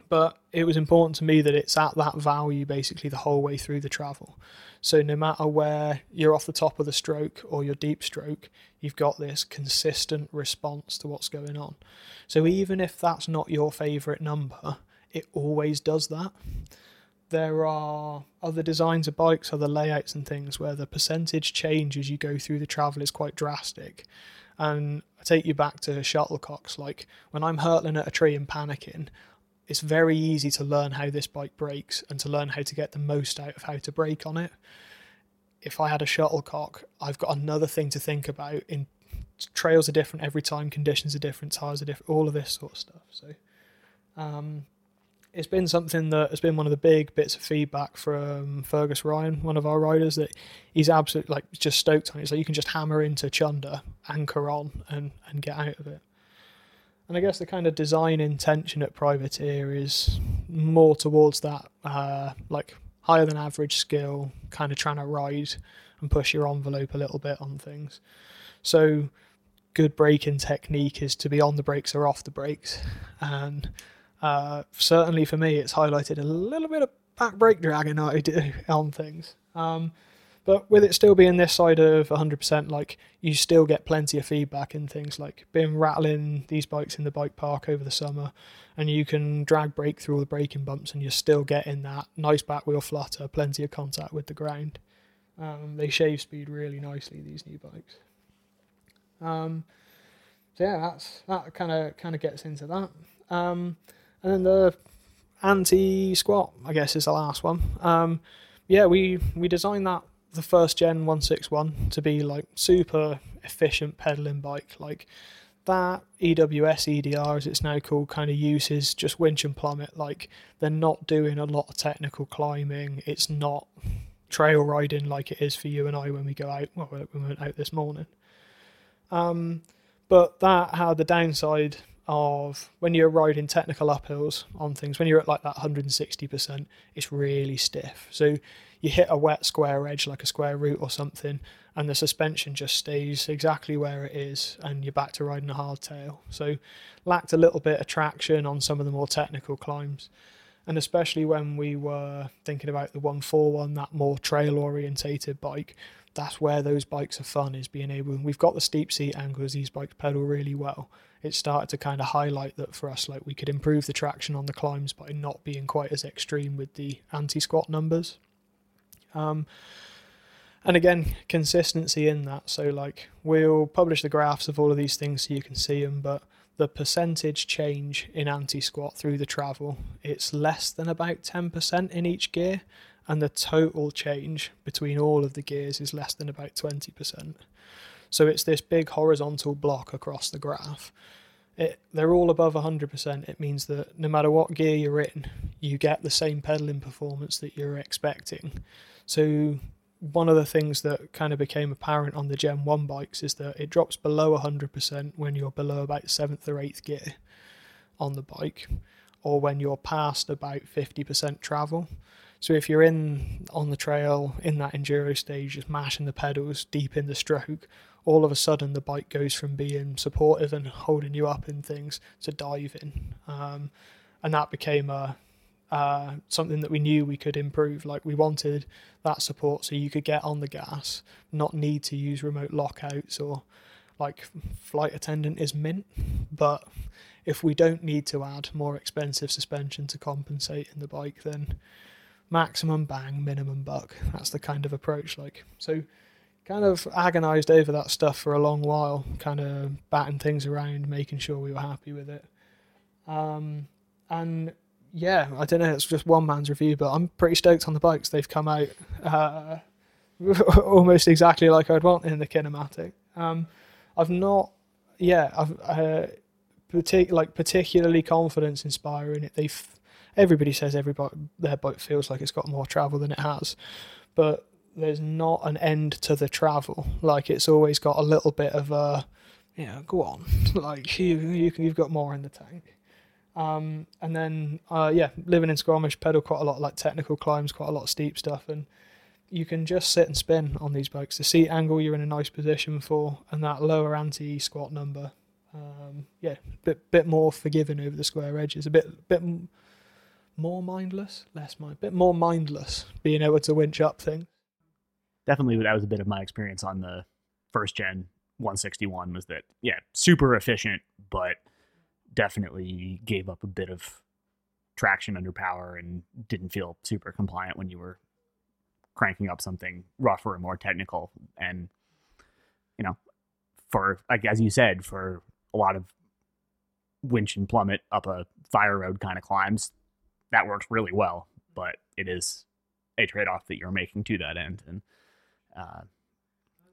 but it was important to me that it's at that value basically the whole way through the travel. So no matter where you're off the top of the stroke or your deep stroke, you've got this consistent response to what's going on. So even if that's not your favorite number, it always does that there are other designs of bikes, other layouts and things where the percentage change as you go through the travel is quite drastic. And I take you back to shuttlecocks. Like when I'm hurtling at a tree and panicking, it's very easy to learn how this bike brakes and to learn how to get the most out of how to brake on it. If I had a shuttlecock, I've got another thing to think about. In trails are different every time, conditions are different, tires are different, all of this sort of stuff. So, um, it's been something that has been one of the big bits of feedback from Fergus Ryan, one of our riders, that he's absolutely like just stoked on it. So you can just hammer into Chunder, anchor on, and and get out of it. And I guess the kind of design intention at Privateer is more towards that, uh, like higher than average skill, kind of trying to ride and push your envelope a little bit on things. So, good braking technique is to be on the brakes or off the brakes, and uh, certainly for me, it's highlighted a little bit of back brake dragging I do on things. Um, but with it still being this side of 100%, like you still get plenty of feedback in things like being rattling these bikes in the bike park over the summer, and you can drag brake through all the braking bumps, and you're still getting that nice back wheel flutter, plenty of contact with the ground. Um, they shave speed really nicely these new bikes. Um, so yeah, that's that kind of kind of gets into that. Um, and then the anti squat, I guess, is the last one. Um, yeah, we we designed that the first gen 161 to be like super efficient pedaling bike, like that EWS EDR as it's now called kind of uses just winch and plummet. Like they're not doing a lot of technical climbing. It's not trail riding like it is for you and I when we go out. Well, we went out this morning. Um, but that had the downside of when you're riding technical uphills on things, when you're at like that 160%, it's really stiff. So you hit a wet square edge like a square root or something, and the suspension just stays exactly where it is, and you're back to riding a hardtail. So lacked a little bit of traction on some of the more technical climbs. And especially when we were thinking about the 141, that more trail orientated bike, that's where those bikes are fun is being able we've got the steep seat angles these bikes pedal really well it started to kind of highlight that for us like we could improve the traction on the climbs by not being quite as extreme with the anti-squat numbers um, and again consistency in that so like we'll publish the graphs of all of these things so you can see them but the percentage change in anti-squat through the travel it's less than about 10% in each gear and the total change between all of the gears is less than about 20%. So it's this big horizontal block across the graph. It, they're all above 100%. It means that no matter what gear you're in, you get the same pedaling performance that you're expecting. So one of the things that kind of became apparent on the Gen 1 bikes is that it drops below 100% when you're below about 7th or 8th gear on the bike, or when you're past about 50% travel. So if you're in on the trail in that enduro stage, just mashing the pedals deep in the stroke, all of a sudden the bike goes from being supportive and holding you up in things to diving, um, and that became a uh, something that we knew we could improve. Like we wanted that support so you could get on the gas, not need to use remote lockouts or like flight attendant is mint, but if we don't need to add more expensive suspension to compensate in the bike, then maximum bang, minimum buck. That's the kind of approach. Like so, kind of agonized over that stuff for a long while, kind of batting things around, making sure we were happy with it. Um, and yeah, I don't know. It's just one man's review, but I'm pretty stoked on the bikes. They've come out uh, almost exactly like I'd want in the kinematic. Um, I've not, yeah, I've uh, partic- like particularly confidence inspiring it. They've everybody says everybody their boat feels like it's got more travel than it has, but there's not an end to the travel. Like it's always got a little bit of a yeah, go on. like you, you you've got more in the tank. Um, and then uh, yeah, living in Squamish, pedal quite a lot like technical climbs, quite a lot of steep stuff, and you can just sit and spin on these bikes. The seat angle you're in a nice position for, and that lower anti squat number, um, yeah, bit bit more forgiving over the square edges, a bit bit more mindless, less mind, bit more mindless, being able to winch up things. Definitely, that was a bit of my experience on the first gen 161. Was that yeah, super efficient, but definitely gave up a bit of traction under power and didn't feel super compliant when you were cranking up something rougher and more technical. And you know, for like as you said, for a lot of winch and plummet up a fire road kind of climbs, that works really well. But it is a trade off that you're making to that end, and uh,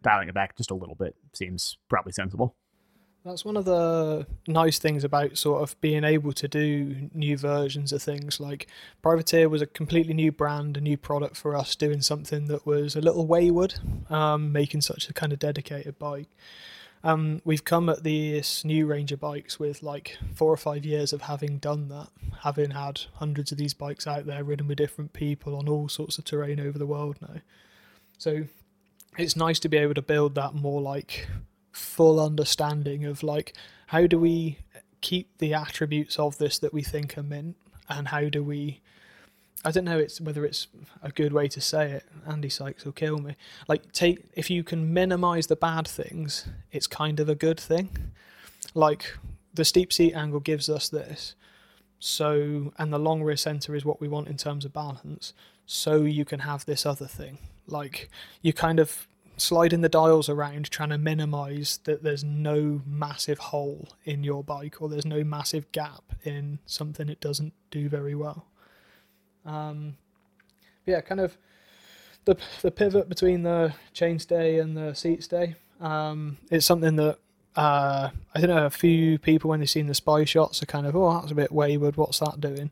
dialing it back just a little bit seems probably sensible. That's one of the nice things about sort of being able to do new versions of things. Like Privateer was a completely new brand, a new product for us, doing something that was a little wayward, um, making such a kind of dedicated bike. Um, we've come at this new range of bikes with like four or five years of having done that, having had hundreds of these bikes out there, ridden with different people on all sorts of terrain over the world now. So it's nice to be able to build that more like full understanding of like how do we keep the attributes of this that we think are mint and how do we I don't know it's whether it's a good way to say it. Andy Sykes will kill me. Like take if you can minimize the bad things, it's kind of a good thing. Like the steep seat angle gives us this. So and the long rear center is what we want in terms of balance. So you can have this other thing. Like you kind of sliding the dials around trying to minimize that there's no massive hole in your bike or there's no massive gap in something it doesn't do very well. Um, yeah, kind of the the pivot between the chainstay and the seat stay. Um, it's something that uh, I don't know a few people when they've seen the spy shots are kind of oh that's a bit wayward. What's that doing?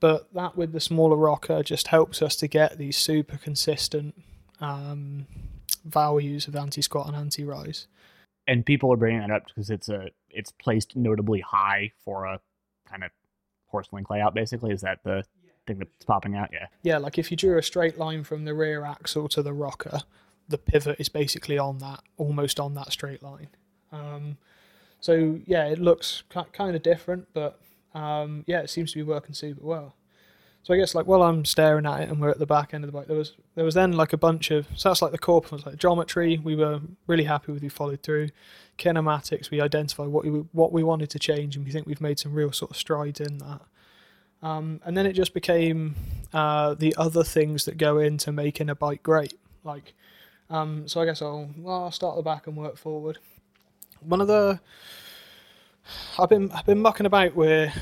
But that with the smaller rocker just helps us to get these super consistent um, values of anti-squat and anti-rise. And people are bringing that up because it's a it's placed notably high for a kind of horse link layout. Basically, is that the thing that's popping out? Yeah. Yeah, like if you drew a straight line from the rear axle to the rocker, the pivot is basically on that, almost on that straight line. Um, so yeah, it looks kind of different, but um, yeah, it seems to be working super well. So I guess like while I'm staring at it and we're at the back end of the bike, there was there was then like a bunch of so that's like the core performance, like geometry. We were really happy with. We followed through kinematics. We identified what we what we wanted to change, and we think we've made some real sort of strides in that. Um, and then it just became uh, the other things that go into making a bike great. Like, um, so I guess I'll well, I'll start at the back and work forward. One of the I've been I've been mucking about with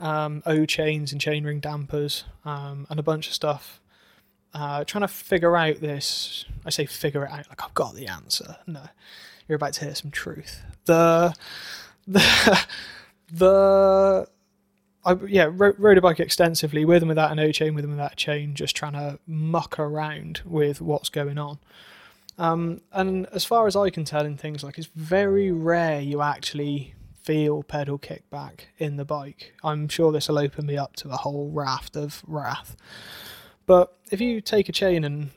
um, O chains and chainring dampers um, and a bunch of stuff. Uh, trying to figure out this. I say figure it out like I've got the answer. No, you're about to hear some truth. The the the I yeah rode, rode a bike extensively with and without an O chain, with and without a chain, just trying to muck around with what's going on. Um, and as far as I can tell in things like it's very rare you actually feel pedal kickback in the bike. I'm sure this will open me up to a whole raft of wrath. But if you take a chain and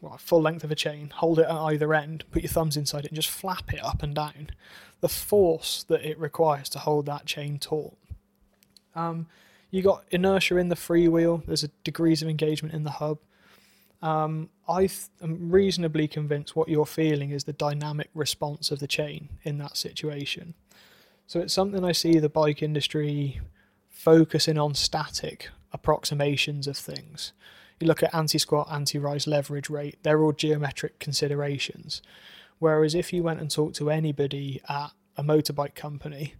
well, full length of a chain, hold it at either end, put your thumbs inside it, and just flap it up and down, the force that it requires to hold that chain taut. Um, you got inertia in the freewheel. There's a degrees of engagement in the hub. Um, I th- am reasonably convinced what you're feeling is the dynamic response of the chain in that situation. So it's something I see the bike industry focusing on static approximations of things. You look at anti squat, anti rise leverage rate, they're all geometric considerations. Whereas if you went and talked to anybody at a motorbike company,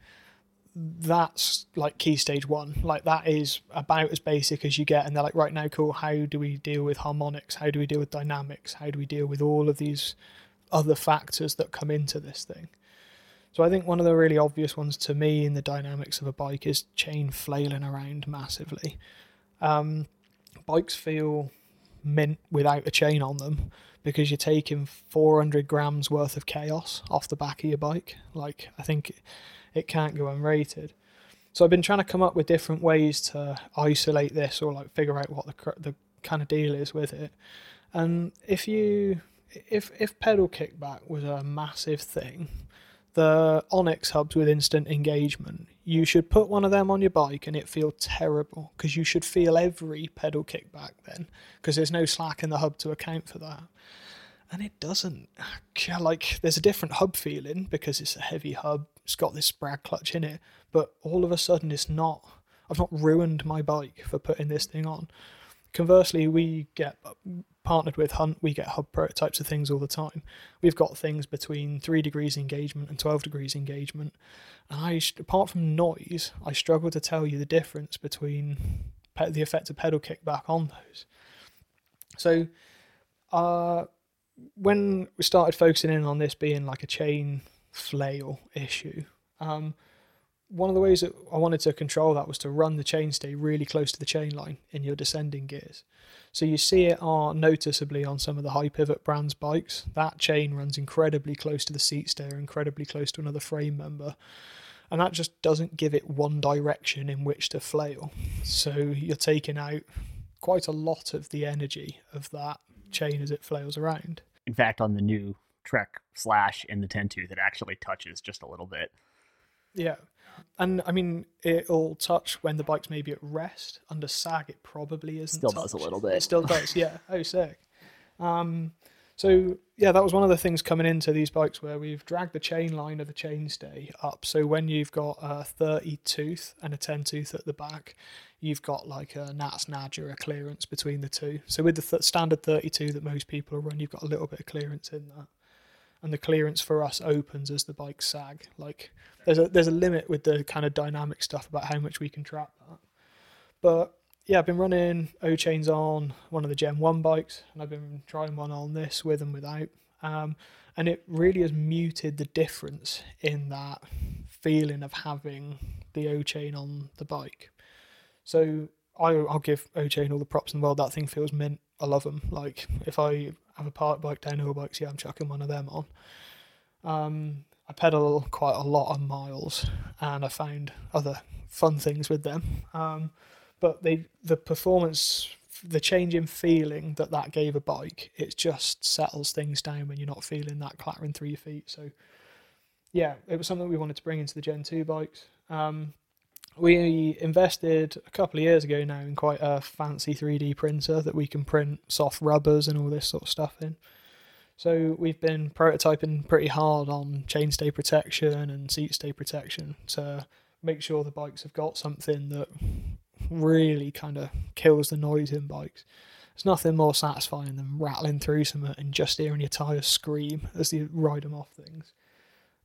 that's like key stage one. Like that is about as basic as you get. And they're like, right now, cool. How do we deal with harmonics? How do we deal with dynamics? How do we deal with all of these other factors that come into this thing? So I think one of the really obvious ones to me in the dynamics of a bike is chain flailing around massively. Um, bikes feel mint without a chain on them because you're taking 400 grams worth of chaos off the back of your bike. Like I think it can't go unrated. So I've been trying to come up with different ways to isolate this or like figure out what the the kind of deal is with it. And if you if if pedal kickback was a massive thing, the Onyx hubs with instant engagement, you should put one of them on your bike and it feel terrible because you should feel every pedal kickback then because there's no slack in the hub to account for that. And it doesn't. Like, there's a different hub feeling because it's a heavy hub, it's got this sprag clutch in it, but all of a sudden it's not. I've not ruined my bike for putting this thing on. Conversely, we get partnered with Hunt, we get hub prototypes of things all the time. We've got things between three degrees engagement and 12 degrees engagement. And I, apart from noise, I struggle to tell you the difference between the effect of pedal kickback on those. So, uh, when we started focusing in on this being like a chain flail issue, um, one of the ways that I wanted to control that was to run the chainstay really close to the chain line in your descending gears. So you see it are noticeably on some of the high pivot brands bikes. That chain runs incredibly close to the seat stay, incredibly close to another frame member. And that just doesn't give it one direction in which to flail. So you're taking out quite a lot of the energy of that chain as it flails around. In fact, on the new Trek Slash in the 10 tooth, it actually touches just a little bit. Yeah. And I mean, it'll touch when the bike's maybe at rest. Under sag, it probably isn't. Still does a little bit. It still does, yeah. Oh, sick. Um, so yeah, that was one of the things coming into these bikes where we've dragged the chain line of the chainstay up. So when you've got a 30 tooth and a 10 tooth at the back, you've got like a Nats Nadger, a clearance between the two. So with the th- standard 32 that most people run, you've got a little bit of clearance in that. And the clearance for us opens as the bike sag. Like there's a there's a limit with the kind of dynamic stuff about how much we can trap that. But yeah, I've been running O chains on one of the Gen 1 bikes, and I've been trying one on this with and without. Um, and it really has muted the difference in that feeling of having the O chain on the bike. So I, I'll give O chain all the props in the world. That thing feels mint. I love them. Like if I have a park bike, downhill bikes, yeah, I'm chucking one of them on. Um, I pedal quite a lot on miles, and I found other fun things with them. Um, but the performance the change in feeling that that gave a bike it just settles things down when you're not feeling that clattering through your feet so yeah it was something we wanted to bring into the gen 2 bikes um, we invested a couple of years ago now in quite a fancy 3d printer that we can print soft rubbers and all this sort of stuff in so we've been prototyping pretty hard on chainstay protection and seat stay protection to make sure the bikes have got something that really kind of kills the noise in bikes. There's nothing more satisfying than rattling through something and just hearing your tyres scream as you ride them off things.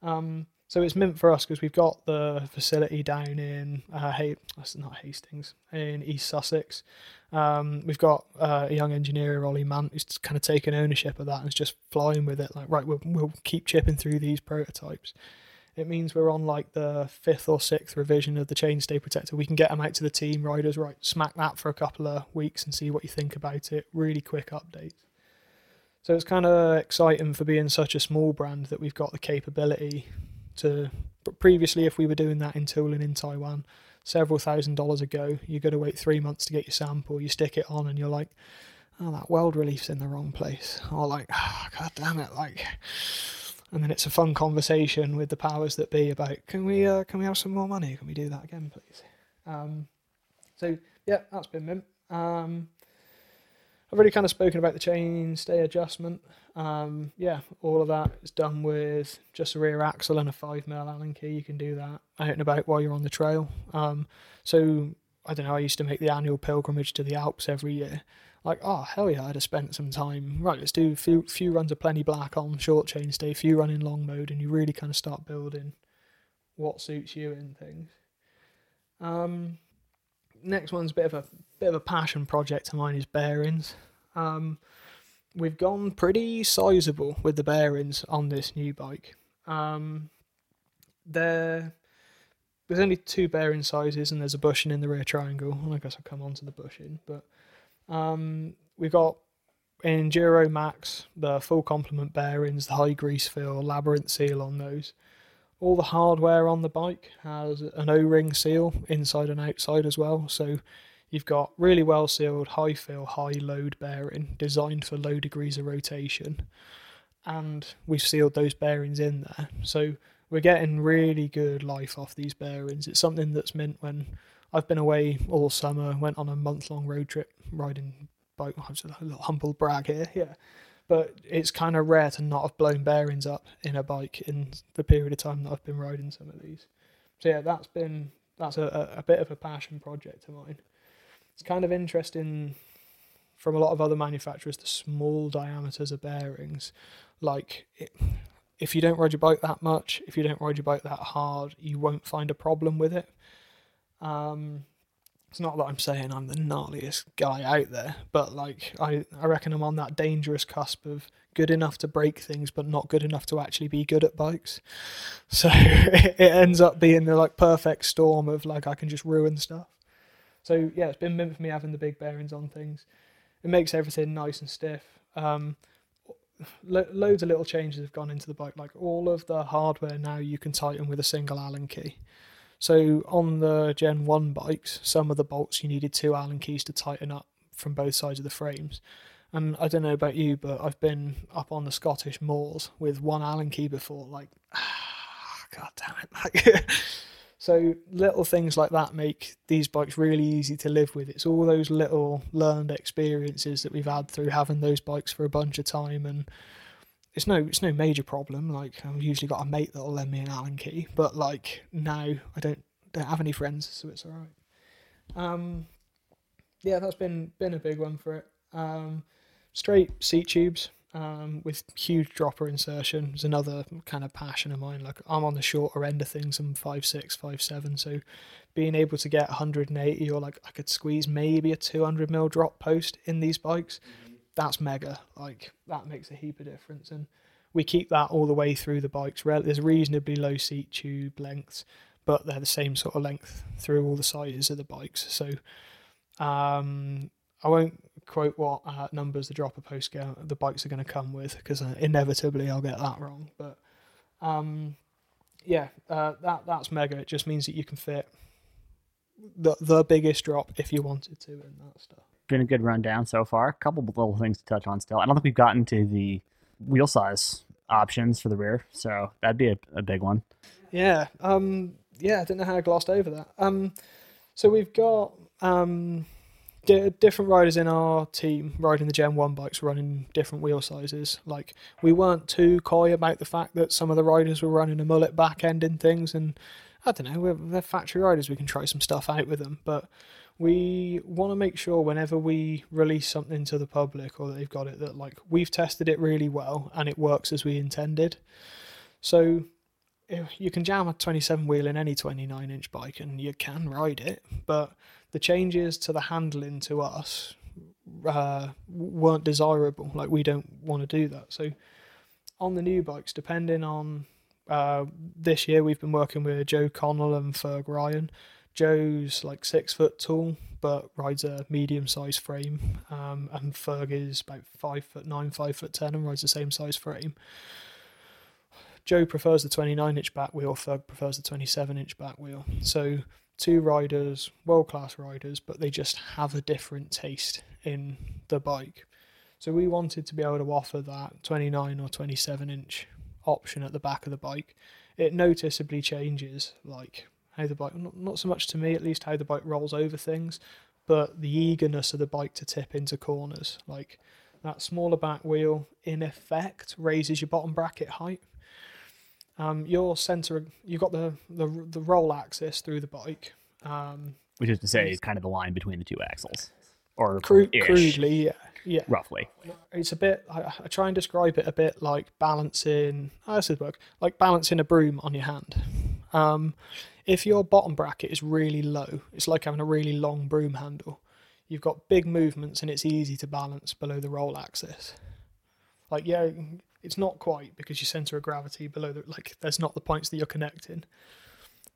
Um, so it's meant for us because we've got the facility down in uh, that's not Hastings in East Sussex. Um, we've got uh, a young engineer, Ollie Mant, who's kind of taken ownership of that and is just flying with it. Like, right, we'll, we'll keep chipping through these prototypes it means we're on like the fifth or sixth revision of the chainstay protector. We can get them out to the team riders, right? Smack that for a couple of weeks and see what you think about it. Really quick updates. So it's kind of exciting for being such a small brand that we've got the capability to. But previously, if we were doing that in tooling in Taiwan, several thousand dollars ago, you got to wait three months to get your sample. You stick it on, and you're like, "Oh, that weld relief's in the wrong place." Or like, oh, "God damn it!" Like and then it's a fun conversation with the powers that be about can we uh, can we have some more money? Can we do that again, please? Um, so yeah, that's been mint. Um, I've already kind of spoken about the chain stay adjustment. Um, yeah, all of that is done with just a rear axle and a five mil Allen key. You can do that out and about while you're on the trail. Um, so I don't know. I used to make the annual pilgrimage to the Alps every year, like, oh hell yeah, I'd have spent some time. Right, let's do a few few runs of Pleney black on short chain stay, few in long mode, and you really kind of start building what suits you and things. Um, next one's a bit of a bit of a passion project of mine is bearings. Um, we've gone pretty sizable with the bearings on this new bike. Um, there, there's only two bearing sizes, and there's a bushing in the rear triangle. I guess I'll come on to the bushing, but um, we've got Enduro Max, the full complement bearings, the high grease fill, labyrinth seal on those. All the hardware on the bike has an O ring seal inside and outside as well. So you've got really well sealed, high fill, high load bearing designed for low degrees of rotation. And we've sealed those bearings in there. So we're getting really good life off these bearings. It's something that's meant when I've been away all summer, went on a month long road trip riding bike. I'm just a little humble brag here, yeah. But it's kind of rare to not have blown bearings up in a bike in the period of time that I've been riding some of these. So yeah, that's been that's a, a bit of a passion project of mine. It's kind of interesting from a lot of other manufacturers, the small diameters of bearings, like it, if you don't ride your bike that much, if you don't ride your bike that hard, you won't find a problem with it. Um, it's not that I'm saying I'm the gnarliest guy out there, but like I, I reckon I'm on that dangerous cusp of good enough to break things, but not good enough to actually be good at bikes. So it ends up being the like perfect storm of like I can just ruin stuff. So yeah, it's been meant for me having the big bearings on things. It makes everything nice and stiff. Um, lo- loads of little changes have gone into the bike. Like all of the hardware now you can tighten with a single Allen key. So on the Gen 1 bikes, some of the bolts you needed two Allen keys to tighten up from both sides of the frames. And I don't know about you, but I've been up on the Scottish moors with one Allen key before. Like, ah, god damn it! So little things like that make these bikes really easy to live with. It's all those little learned experiences that we've had through having those bikes for a bunch of time, and it's no it's no major problem. Like I've usually got a mate that'll lend me an Allen key, but like now I don't don't have any friends, so it's all right. Um, yeah, that's been been a big one for it. Um, straight seat tubes um, with huge dropper insertion is another kind of passion of mine. Like I'm on the shorter end of things. I'm five six, five seven, so being able to get 180 or like I could squeeze maybe a 200 mil drop post in these bikes that's mega. Like that makes a heap of difference, and we keep that all the way through the bikes. There's reasonably low seat tube lengths, but they're the same sort of length through all the sizes of the bikes. So um, I won't quote what uh, numbers the dropper post go, the bikes are going to come with because uh, inevitably I'll get that wrong. But um, yeah, uh, that that's mega. It just means that you can fit the the biggest drop if you wanted to in that stuff been a good rundown so far. A couple little things to touch on still. I don't think we've gotten to the wheel size options for the rear, so that'd be a, a big one. Yeah, um, yeah, I didn't know how I glossed over that. Um, so we've got um, different riders in our team riding the Gen One bikes, running different wheel sizes. Like we weren't too coy about the fact that some of the riders were running a mullet back end in things, and I don't know, they're factory riders. We can try some stuff out with them, but we want to make sure whenever we release something to the public or they've got it that like we've tested it really well and it works as we intended. So you can jam a 27 wheel in any 29 inch bike and you can ride it, but the changes to the handling to us uh, weren't desirable. Like we don't want to do that. So on the new bikes, depending on uh, this year, we've been working with Joe Connell and Ferg Ryan Joe's like six foot tall, but rides a medium sized frame. Um, and Ferg is about five foot nine, five foot ten, and rides the same size frame. Joe prefers the 29 inch back wheel, Ferg prefers the 27 inch back wheel. So, two riders, world class riders, but they just have a different taste in the bike. So, we wanted to be able to offer that 29 or 27 inch option at the back of the bike. It noticeably changes, like how the bike, not, not so much to me at least, how the bike rolls over things, but the eagerness of the bike to tip into corners. Like that smaller back wheel, in effect, raises your bottom bracket height. Um, your center, you've got the, the the roll axis through the bike, um, which is to say, is kind of the line between the two axles, or cru- crudely, yeah, yeah, roughly. It's a bit. I, I, try and describe it a bit like balancing. Oh, this is work like balancing a broom on your hand. Um, if your bottom bracket is really low, it's like having a really long broom handle. You've got big movements and it's easy to balance below the roll axis. Like, yeah, it's not quite because your center of gravity below the, like, there's not the points that you're connecting.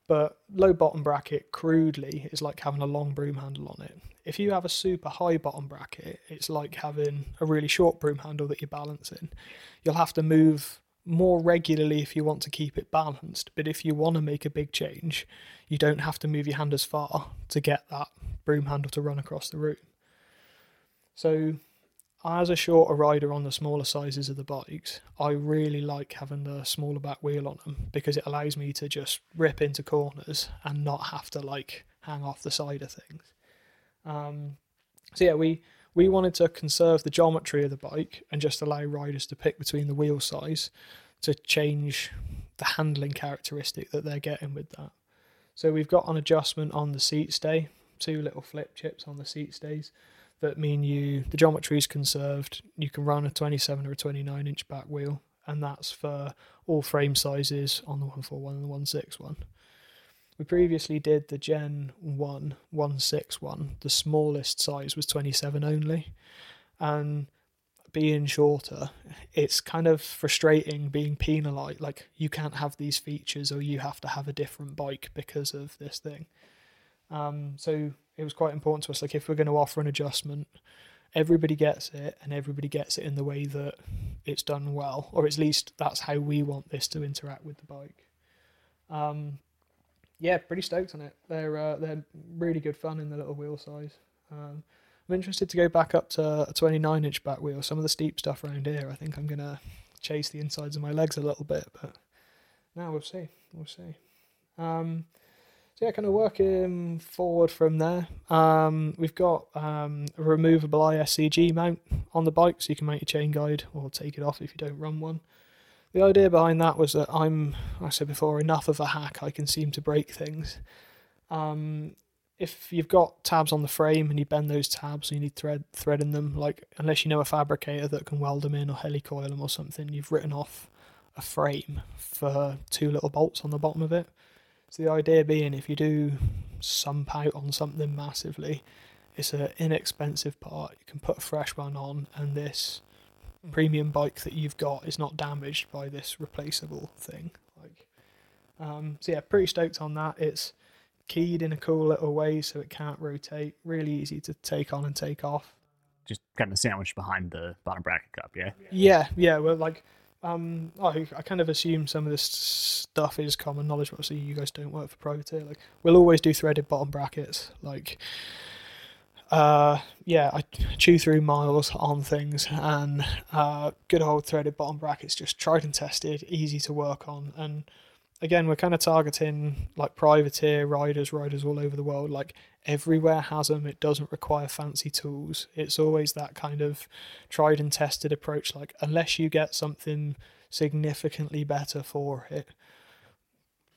But low bottom bracket, crudely, is like having a long broom handle on it. If you have a super high bottom bracket, it's like having a really short broom handle that you're balancing. You'll have to move more regularly if you want to keep it balanced. But if you want to make a big change, you don't have to move your hand as far to get that broom handle to run across the room. So, as a shorter rider on the smaller sizes of the bikes, I really like having the smaller back wheel on them because it allows me to just rip into corners and not have to like hang off the side of things. Um, so yeah, we we wanted to conserve the geometry of the bike and just allow riders to pick between the wheel size to change the handling characteristic that they're getting with that. So we've got an adjustment on the seat stay, two little flip chips on the seat stays that mean you the geometry is conserved. You can run a 27 or a 29 inch back wheel, and that's for all frame sizes on the 141 and the 161. We previously did the Gen 1 161. The smallest size was 27 only, and being shorter, it's kind of frustrating being penalized. Like you can't have these features, or you have to have a different bike because of this thing. Um, so it was quite important to us. Like if we're going to offer an adjustment, everybody gets it, and everybody gets it in the way that it's done well, or at least that's how we want this to interact with the bike. Um, yeah, pretty stoked on it. They're uh, they're really good fun in the little wheel size. Um, I'm interested to go back up to a 29 inch back wheel. Some of the steep stuff around here, I think I'm gonna chase the insides of my legs a little bit, but now we'll see. We'll see. Um, so yeah, kind of working forward from there. Um, we've got um, a removable ISCG mount on the bike, so you can mount your chain guide or take it off if you don't run one. The idea behind that was that I'm, I said before, enough of a hack I can seem to break things. Um, if you've got tabs on the frame and you bend those tabs, and you need thread thread in them. Like unless you know a fabricator that can weld them in or helicoil them or something, you've written off a frame for two little bolts on the bottom of it. So the idea being, if you do sump out on something massively, it's an inexpensive part. You can put a fresh one on, and this premium bike that you've got is not damaged by this replaceable thing. Like, um, so yeah, pretty stoked on that. It's keyed in a cool little way so it can't rotate. Really easy to take on and take off. Just kind of sandwiched behind the bottom bracket cup, yeah. Yeah, yeah. Well, like, um, I, I kind of assume some of this stuff is common knowledge. But obviously, you guys don't work for Privateer. Like, we'll always do threaded bottom brackets. Like, uh, yeah, I chew through miles on things, and uh, good old threaded bottom brackets, just tried and tested, easy to work on, and again, we're kind of targeting like privateer riders, riders all over the world. Like everywhere has them. It doesn't require fancy tools. It's always that kind of tried and tested approach. Like unless you get something significantly better for it,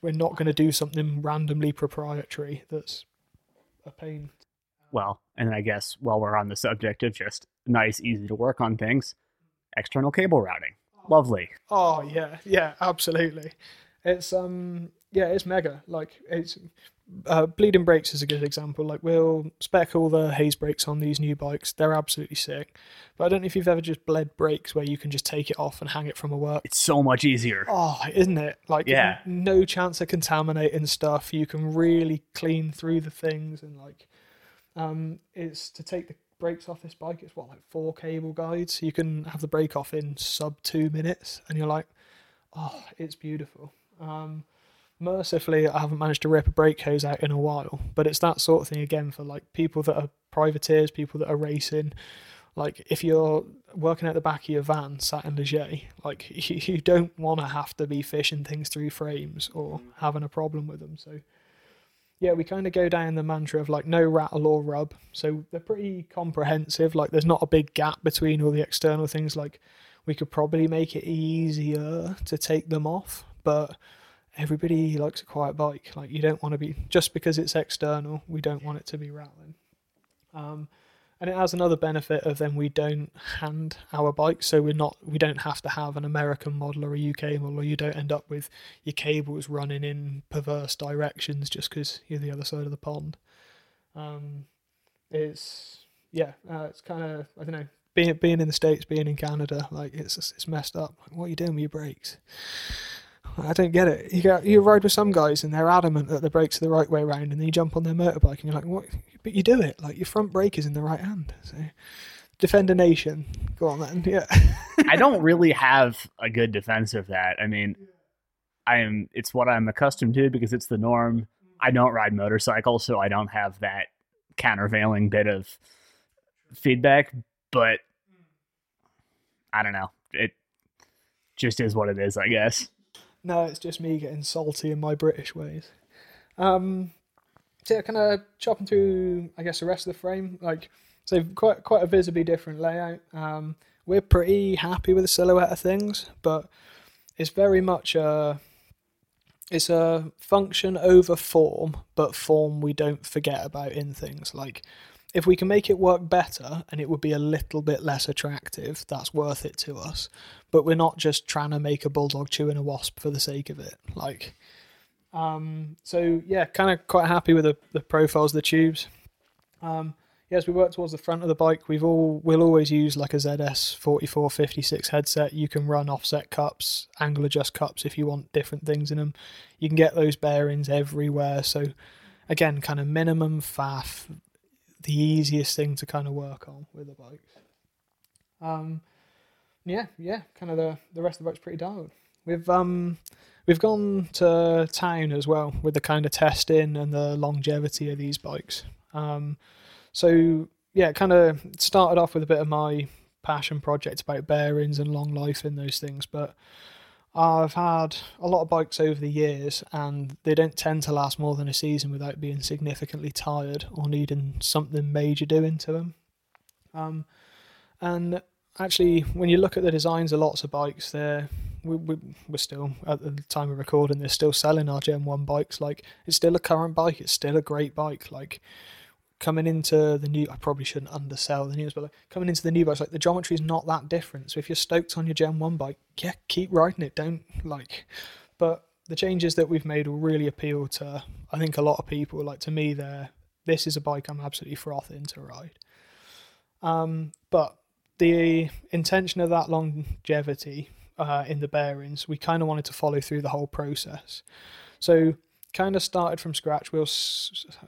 we're not going to do something randomly proprietary that's a pain. Well, and I guess while we're on the subject of just nice, easy to work on things, external cable routing. Lovely. Oh yeah, yeah, absolutely. It's um yeah, it's mega. Like it's uh, bleeding brakes is a good example. Like we'll spec all the Hayes brakes on these new bikes. They're absolutely sick. But I don't know if you've ever just bled brakes where you can just take it off and hang it from a work. It's so much easier. Oh, isn't it? Like Yeah. no chance of contaminating stuff. You can really clean through the things and like um it's to take the brakes off this bike, it's what like four cable guides. You can have the brake off in sub two minutes and you're like, oh, it's beautiful. Um, mercifully, I haven't managed to rip a brake hose out in a while, but it's that sort of thing again for like people that are privateers, people that are racing. Like if you're working at the back of your van, sat in Leger, like you, you don't want to have to be fishing things through frames or having a problem with them. So yeah, we kind of go down the mantra of like no rattle or rub. So they're pretty comprehensive. Like there's not a big gap between all the external things. Like we could probably make it easier to take them off, but everybody likes a quiet bike. Like you don't want to be just because it's external. We don't want it to be rattling. Um, and it has another benefit of then we don't hand our bikes, so we're not we don't have to have an American model or a UK model. Or you don't end up with your cables running in perverse directions just because you're the other side of the pond. Um, it's yeah, uh, it's kind of I don't know being being in the states, being in Canada, like it's it's messed up. What are you doing with your brakes? I don't get it. You got you ride with some guys and they're adamant that the brakes are the right way around, and then you jump on their motorbike and you're like, what? But you do it. Like your front brake is in the right hand. So defend a nation. Go on then. Yeah. I don't really have a good defense of that. I mean, I am. It's what I'm accustomed to because it's the norm. I don't ride motorcycles, so I don't have that countervailing bit of feedback. But I don't know. It just is what it is, I guess. No, it's just me getting salty in my British ways. Um, so yeah, kind of chopping through, I guess, the rest of the frame. Like, so quite quite a visibly different layout. Um, we're pretty happy with the silhouette of things, but it's very much a it's a function over form, but form we don't forget about in things. Like, if we can make it work better and it would be a little bit less attractive, that's worth it to us. But we're not just trying to make a bulldog chew in a wasp for the sake of it. Like, um, so yeah, kind of quite happy with the, the profiles of the tubes. Um, yeah, we work towards the front of the bike, we've all we'll always use like a ZS forty four fifty six headset. You can run offset cups, angle adjust cups if you want different things in them. You can get those bearings everywhere. So again, kind of minimum faff, the easiest thing to kind of work on with the bikes. Um, yeah, yeah, kind of the the rest of the bike's pretty dialed. We've um we've gone to town as well with the kind of testing and the longevity of these bikes. Um, so yeah, kind of started off with a bit of my passion project about bearings and long life in those things, but I've had a lot of bikes over the years, and they don't tend to last more than a season without being significantly tired or needing something major doing to them. Um, and actually, when you look at the designs of lots of bikes, they're we, we, we're still at the time of recording, they're still selling our Gen One bikes. Like it's still a current bike, it's still a great bike. Like coming into the new, I probably shouldn't undersell the news, but like coming into the new bikes, like the geometry is not that different. So if you're stoked on your Gen One bike, yeah, keep riding it. Don't like, but the changes that we've made will really appeal to, I think, a lot of people. Like to me, there, this is a bike I'm absolutely frothing to ride. Um, but the intention of that longevity uh, in the bearings, we kind of wanted to follow through the whole process. So kind of started from scratch. We'll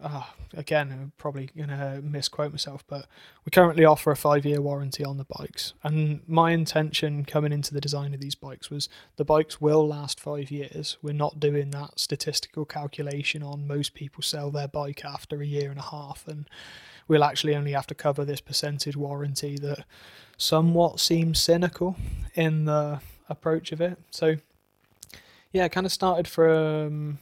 uh, again, probably gonna misquote myself, but we currently offer a five-year warranty on the bikes. And my intention coming into the design of these bikes was the bikes will last five years. We're not doing that statistical calculation on most people sell their bike after a year and a half, and we'll actually only have to cover this percentage warranty that somewhat seems cynical in the approach of it. So yeah, it kind of started from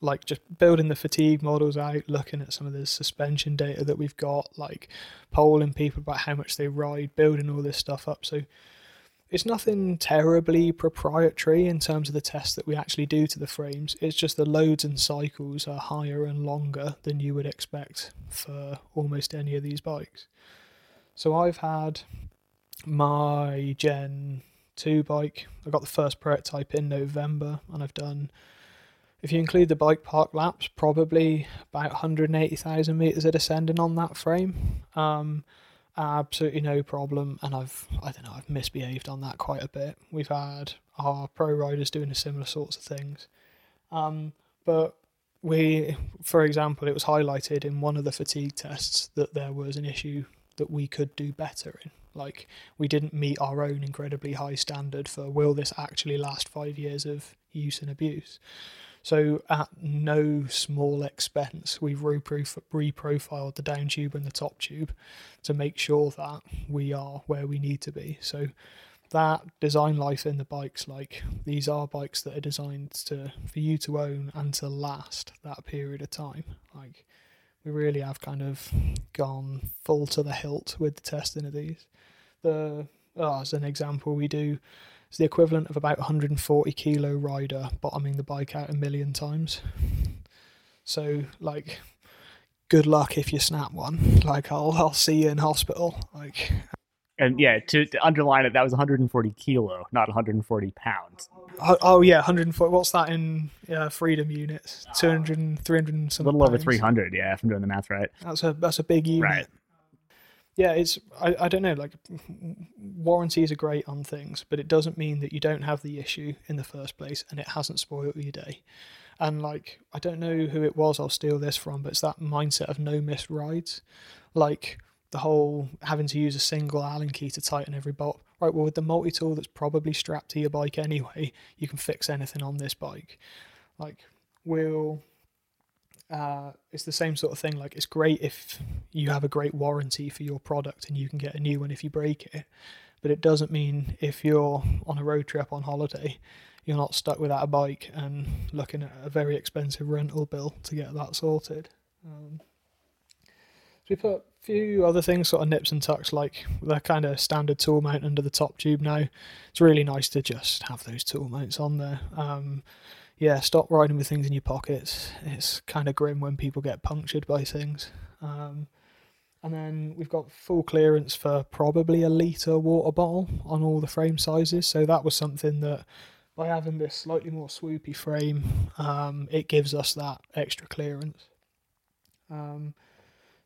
like just building the fatigue models out, looking at some of the suspension data that we've got, like polling people about how much they ride, building all this stuff up. So it's nothing terribly proprietary in terms of the tests that we actually do to the frames. It's just the loads and cycles are higher and longer than you would expect for almost any of these bikes. So I've had my Gen 2 bike. I got the first prototype in November and I've done if you include the bike park laps, probably about 180,000 meters of descending on that frame. Um, absolutely no problem, and I've I don't know I've misbehaved on that quite a bit. We've had our pro riders doing the similar sorts of things, um, but we, for example, it was highlighted in one of the fatigue tests that there was an issue that we could do better in. Like we didn't meet our own incredibly high standard for will this actually last five years of use and abuse. So at no small expense, we've reprofiled the down tube and the top tube to make sure that we are where we need to be. So that design life in the bikes, like these are bikes that are designed to for you to own and to last that period of time. Like we really have kind of gone full to the hilt with the testing of these. The oh, as an example, we do it's the equivalent of about 140 kilo rider bottoming the bike out a million times. So like, good luck if you snap one. Like I'll I'll see you in hospital. Like. And yeah, to, to underline it, that was 140 kilo, not 140 pounds. Oh, oh yeah, 140. What's that in uh, freedom units? 200, 300 some. A little over 300. Yeah, if I'm doing the math right. That's a that's a big unit. Right yeah, it's I, I don't know, like warranties are great on things, but it doesn't mean that you don't have the issue in the first place and it hasn't spoiled your day. And like I don't know who it was I'll steal this from, but it's that mindset of no missed rides. Like the whole having to use a single Allen key to tighten every bolt. Right, well with the multi tool that's probably strapped to your bike anyway, you can fix anything on this bike. Like we'll uh, it's the same sort of thing. Like it's great if you have a great warranty for your product and you can get a new one if you break it, but it doesn't mean if you're on a road trip on holiday, you're not stuck without a bike and looking at a very expensive rental bill to get that sorted. Um, so we put a few other things, sort of nips and tucks, like the kind of standard tool mount under the top tube now. It's really nice to just have those tool mounts on there. Um, yeah, stop riding with things in your pockets. It's kind of grim when people get punctured by things. Um, and then we've got full clearance for probably a litre water bottle on all the frame sizes. So that was something that by having this slightly more swoopy frame, um, it gives us that extra clearance. Um,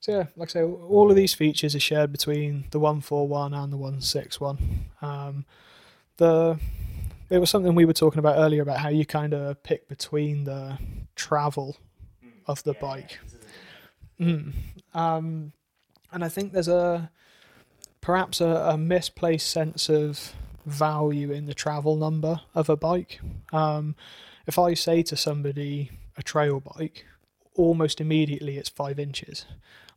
so yeah, like I say, all of these features are shared between the 141 and the 161. Um, the it was something we were talking about earlier about how you kind of pick between the travel of the bike. Mm. Um, and I think there's a perhaps a, a, misplaced sense of value in the travel number of a bike. Um, if I say to somebody a trail bike, almost immediately it's five inches.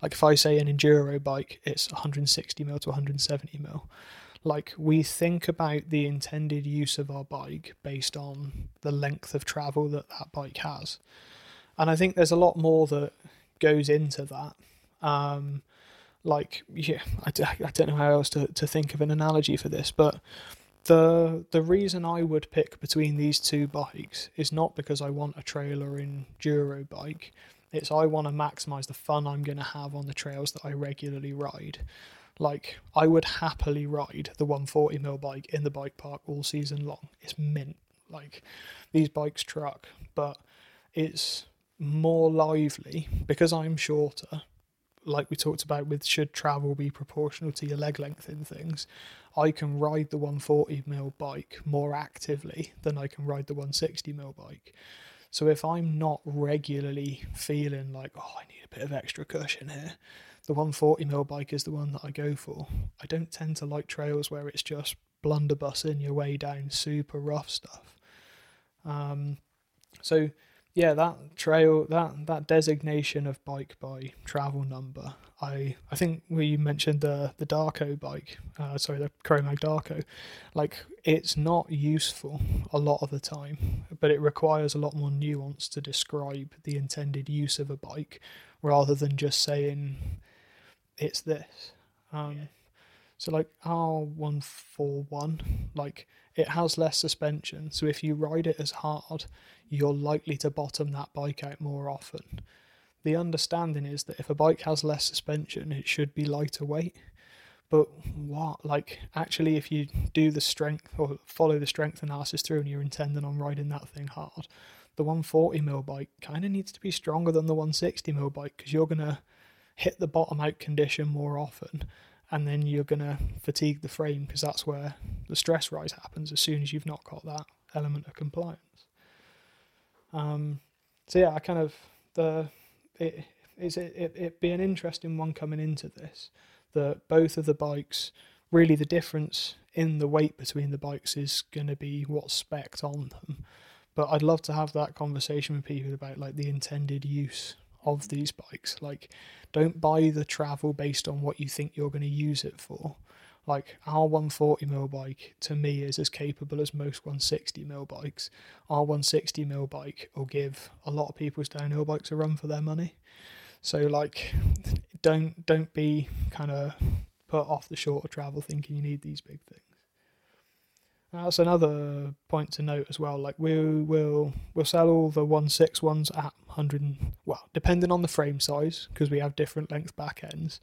Like if I say an enduro bike, it's 160 mil to 170 mil like we think about the intended use of our bike based on the length of travel that that bike has and i think there's a lot more that goes into that um, like yeah I, I don't know how else to, to think of an analogy for this but the the reason I would pick between these two bikes is not because I want a trailer enduro bike. It's I want to maximize the fun I'm going to have on the trails that I regularly ride. Like I would happily ride the 140 mil bike in the bike park all season long. It's mint. Like these bikes truck, but it's more lively because I'm shorter. Like we talked about with should travel be proportional to your leg length in things, I can ride the 140 mil bike more actively than I can ride the 160 mil bike. So if I'm not regularly feeling like, oh, I need a bit of extra cushion here, the 140 mil bike is the one that I go for. I don't tend to like trails where it's just blunderbussing your way down super rough stuff. Um, so yeah, that trail, that that designation of bike by travel number, I I think we mentioned the the Darko bike, uh, sorry, the Chromag Darko, like it's not useful a lot of the time, but it requires a lot more nuance to describe the intended use of a bike, rather than just saying it's this. Um, yeah. So like R one four one, like it has less suspension. So if you ride it as hard, you're likely to bottom that bike out more often. The understanding is that if a bike has less suspension, it should be lighter weight. But what, like, actually, if you do the strength or follow the strength analysis through and you're intending on riding that thing hard, the 140 mil bike kind of needs to be stronger than the 160 mil bike because you're gonna hit the bottom out condition more often and then you're going to fatigue the frame because that's where the stress rise happens as soon as you've not got that element of compliance. Um, so yeah, I kind of the it is it, it it be an interesting one coming into this that both of the bikes really the difference in the weight between the bikes is going to be what's specced on them. But I'd love to have that conversation with people about like the intended use of these bikes. Like, don't buy the travel based on what you think you're going to use it for. Like our 140 mil bike to me is as capable as most 160 mil bikes. Our 160 mil bike will give a lot of people's downhill bikes a run for their money. So like, don't don't be kind of put off the shorter travel thinking you need these big things. That's another point to note as well. Like we will we'll sell all the one six ones at hundred well, depending on the frame size because we have different length back ends.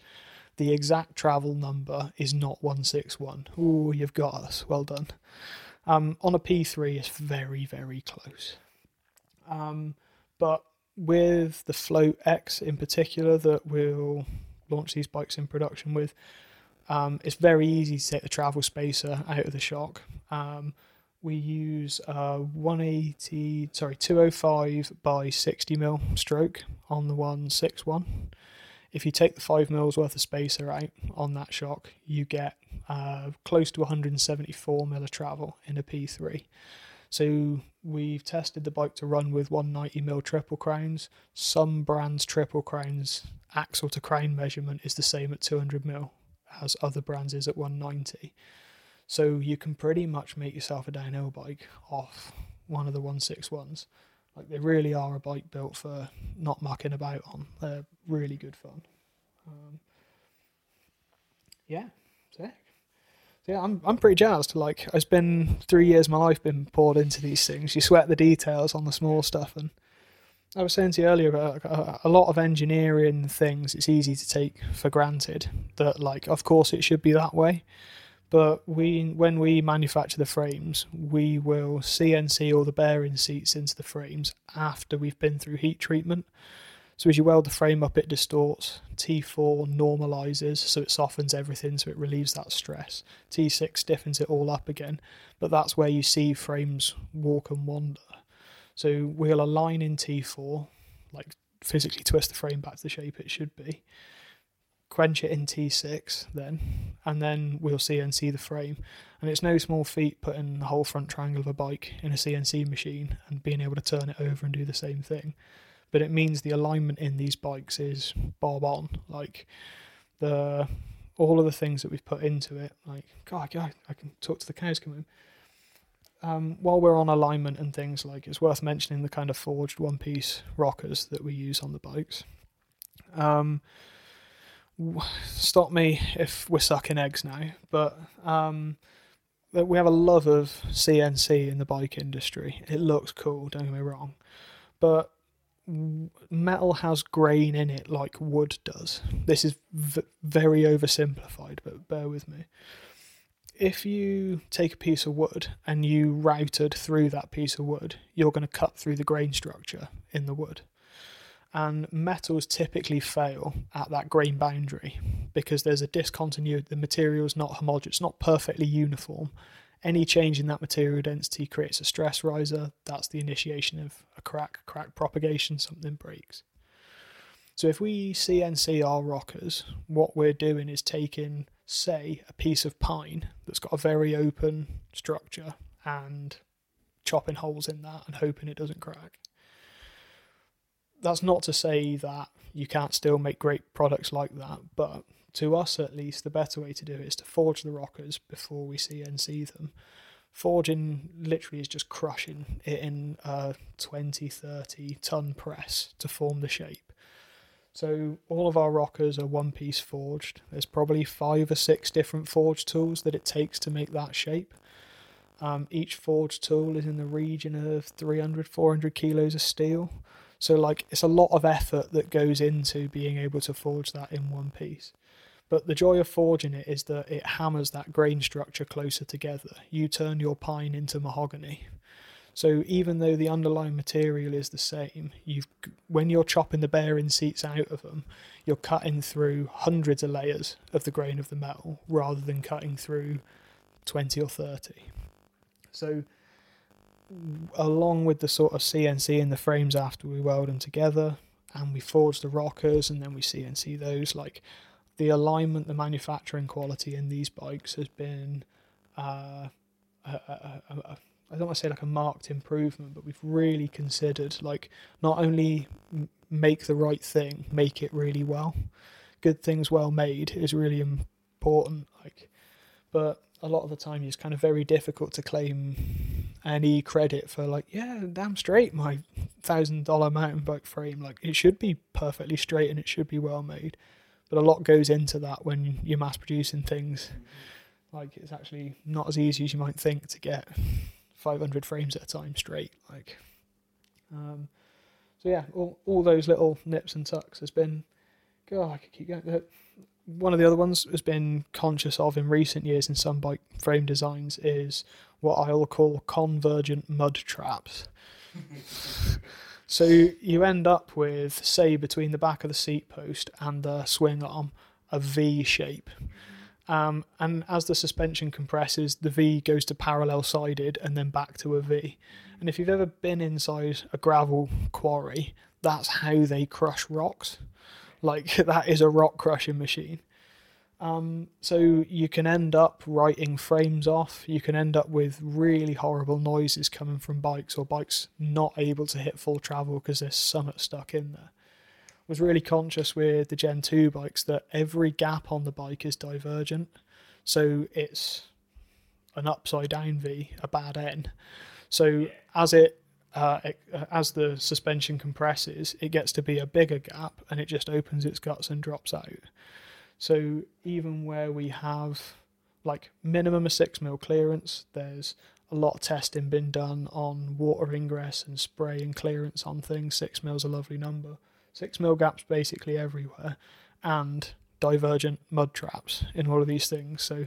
The exact travel number is not one six one. Oh, you've got us. Well done. Um, on a P3, it's very very close. Um, but with the Float X in particular that we'll launch these bikes in production with, um, it's very easy to take the travel spacer out of the shock. Um, we use a 180, sorry, 205 by 60 mil stroke on the 161. If you take the 5 mils worth of spacer out on that shock, you get uh, close to 174 mil of travel in a P3. So we've tested the bike to run with 190 mil triple crowns. Some brands' triple crowns axle to crown measurement is the same at 200 mil as other brands is at 190. So you can pretty much make yourself a downhill bike off one of the 161s. Like they really are a bike built for not mucking about on. They're really good fun. Um, yeah, sick. So yeah, I'm I'm pretty jazzed. Like it's been three years of my life been poured into these things. You sweat the details on the small stuff, and I was saying to you earlier about a, a lot of engineering things. It's easy to take for granted that, like, of course, it should be that way. But we, when we manufacture the frames, we will CNC all the bearing seats into the frames after we've been through heat treatment. So as you weld the frame up, it distorts. T4 normalizes, so it softens everything, so it relieves that stress. T6 stiffens it all up again, but that's where you see frames walk and wander. So we'll align in T4, like physically twist the frame back to the shape it should be. Quench it in T6 then, and then we'll CNC the frame. And it's no small feat putting the whole front triangle of a bike in a CNC machine and being able to turn it over and do the same thing but it means the alignment in these bikes is bob on. Like the all of the things that we've put into it, like God, God I can talk to the cows come in. Um, while we're on alignment and things like it's worth mentioning the kind of forged one piece rockers that we use on the bikes. Um, stop me if we're sucking eggs now, but um, we have a love of CNC in the bike industry. It looks cool, don't get me wrong, but metal has grain in it like wood does. This is v- very oversimplified, but bear with me. If you take a piece of wood and you routed through that piece of wood, you're going to cut through the grain structure in the wood. And metals typically fail at that grain boundary because there's a discontinuity. The material is not homogeneous, not perfectly uniform, any change in that material density creates a stress riser. That's the initiation of a crack, crack propagation, something breaks. So if we CNC our rockers, what we're doing is taking, say, a piece of pine that's got a very open structure and chopping holes in that and hoping it doesn't crack. That's not to say that you can't still make great products like that, but to us at least, the better way to do it is to forge the rockers before we CNC them. Forging literally is just crushing it in a 20, 30 ton press to form the shape. So all of our rockers are one piece forged. There's probably five or six different forge tools that it takes to make that shape. Um, each forge tool is in the region of 300, 400 kilos of steel. So like it's a lot of effort that goes into being able to forge that in one piece. But the joy of forging it is that it hammers that grain structure closer together. You turn your pine into mahogany. So even though the underlying material is the same, you've when you're chopping the bearing seats out of them, you're cutting through hundreds of layers of the grain of the metal rather than cutting through 20 or 30. So along with the sort of CNC in the frames after we weld them together and we forge the rockers and then we CNC those like the alignment, the manufacturing quality in these bikes has been, uh, a, a, a, I don't want to say like a marked improvement, but we've really considered like not only make the right thing, make it really well. Good things well made is really important. Like, but a lot of the time it's kind of very difficult to claim any credit for like yeah damn straight my thousand dollar mountain bike frame like it should be perfectly straight and it should be well made but a lot goes into that when you're mass producing things. Mm-hmm. Like it's actually not as easy as you might think to get 500 frames at a time straight. Like, um, so yeah, all, all those little nips and tucks has been. God, I could keep going. One of the other ones has been conscious of in recent years in some bike frame designs is what I'll call convergent mud traps. So you end up with, say, between the back of the seat post and the swing arm, a V shape. Um, and as the suspension compresses, the V goes to parallel sided and then back to a V. And if you've ever been inside a gravel quarry, that's how they crush rocks. Like that is a rock crushing machine. Um, so you can end up writing frames off. You can end up with really horrible noises coming from bikes or bikes not able to hit full travel because there's something stuck in there. Was really conscious with the Gen 2 bikes that every gap on the bike is divergent. So it's an upside down V, a bad N. So as it uh, it, uh, as the suspension compresses, it gets to be a bigger gap and it just opens its guts and drops out. So even where we have like minimum a six mil clearance, there's a lot of testing been done on water ingress and spray and clearance on things. Six mil's a lovely number. Six mil gaps basically everywhere, and divergent mud traps in all of these things. So,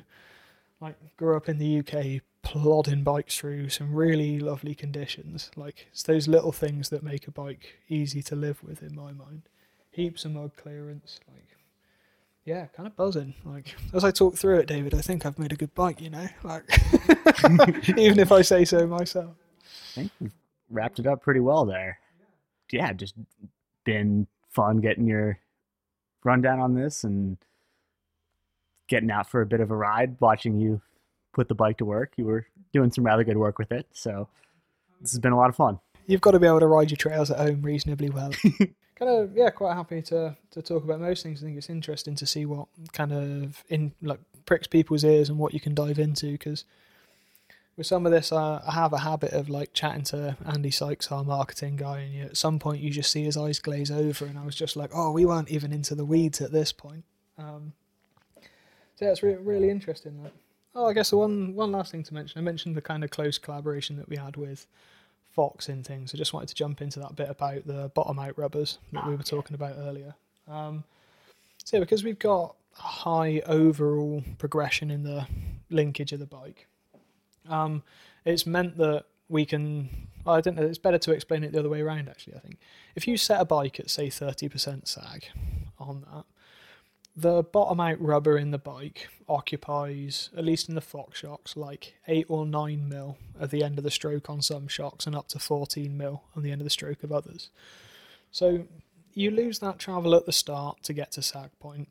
like, grew up in the UK, plodding bikes through some really lovely conditions. Like, it's those little things that make a bike easy to live with, in my mind. Heaps of mud clearance, like, yeah, kind of buzzing. Like as I talk through it, David, I think I've made a good bike. You know, like even if I say so myself. I think you've wrapped it up pretty well there. Yeah, just been fun getting your rundown on this and getting out for a bit of a ride, watching you put the bike to work. You were doing some rather good work with it, so this has been a lot of fun. You've got to be able to ride your trails at home reasonably well. kind of yeah, quite happy to to talk about most things. I think it's interesting to see what kind of in like pricks people's ears and what you can dive into because with some of this, uh, I have a habit of like chatting to Andy Sykes, our marketing guy, and you, at some point you just see his eyes glaze over, and I was just like, oh, we weren't even into the weeds at this point. Um, so yeah, it's re- really interesting. That. Oh, I guess one one last thing to mention, I mentioned the kind of close collaboration that we had with Fox in things. I just wanted to jump into that bit about the bottom out rubbers that we were talking about earlier. Um, so because we've got a high overall progression in the linkage of the bike, um, it's meant that we can. Well, I don't know. It's better to explain it the other way around. Actually, I think if you set a bike at say thirty percent sag on that, the bottom out rubber in the bike occupies, at least in the Fox shocks, like 8 or 9 mil at the end of the stroke on some shocks and up to 14 mil on the end of the stroke of others. So you lose that travel at the start to get to sag point,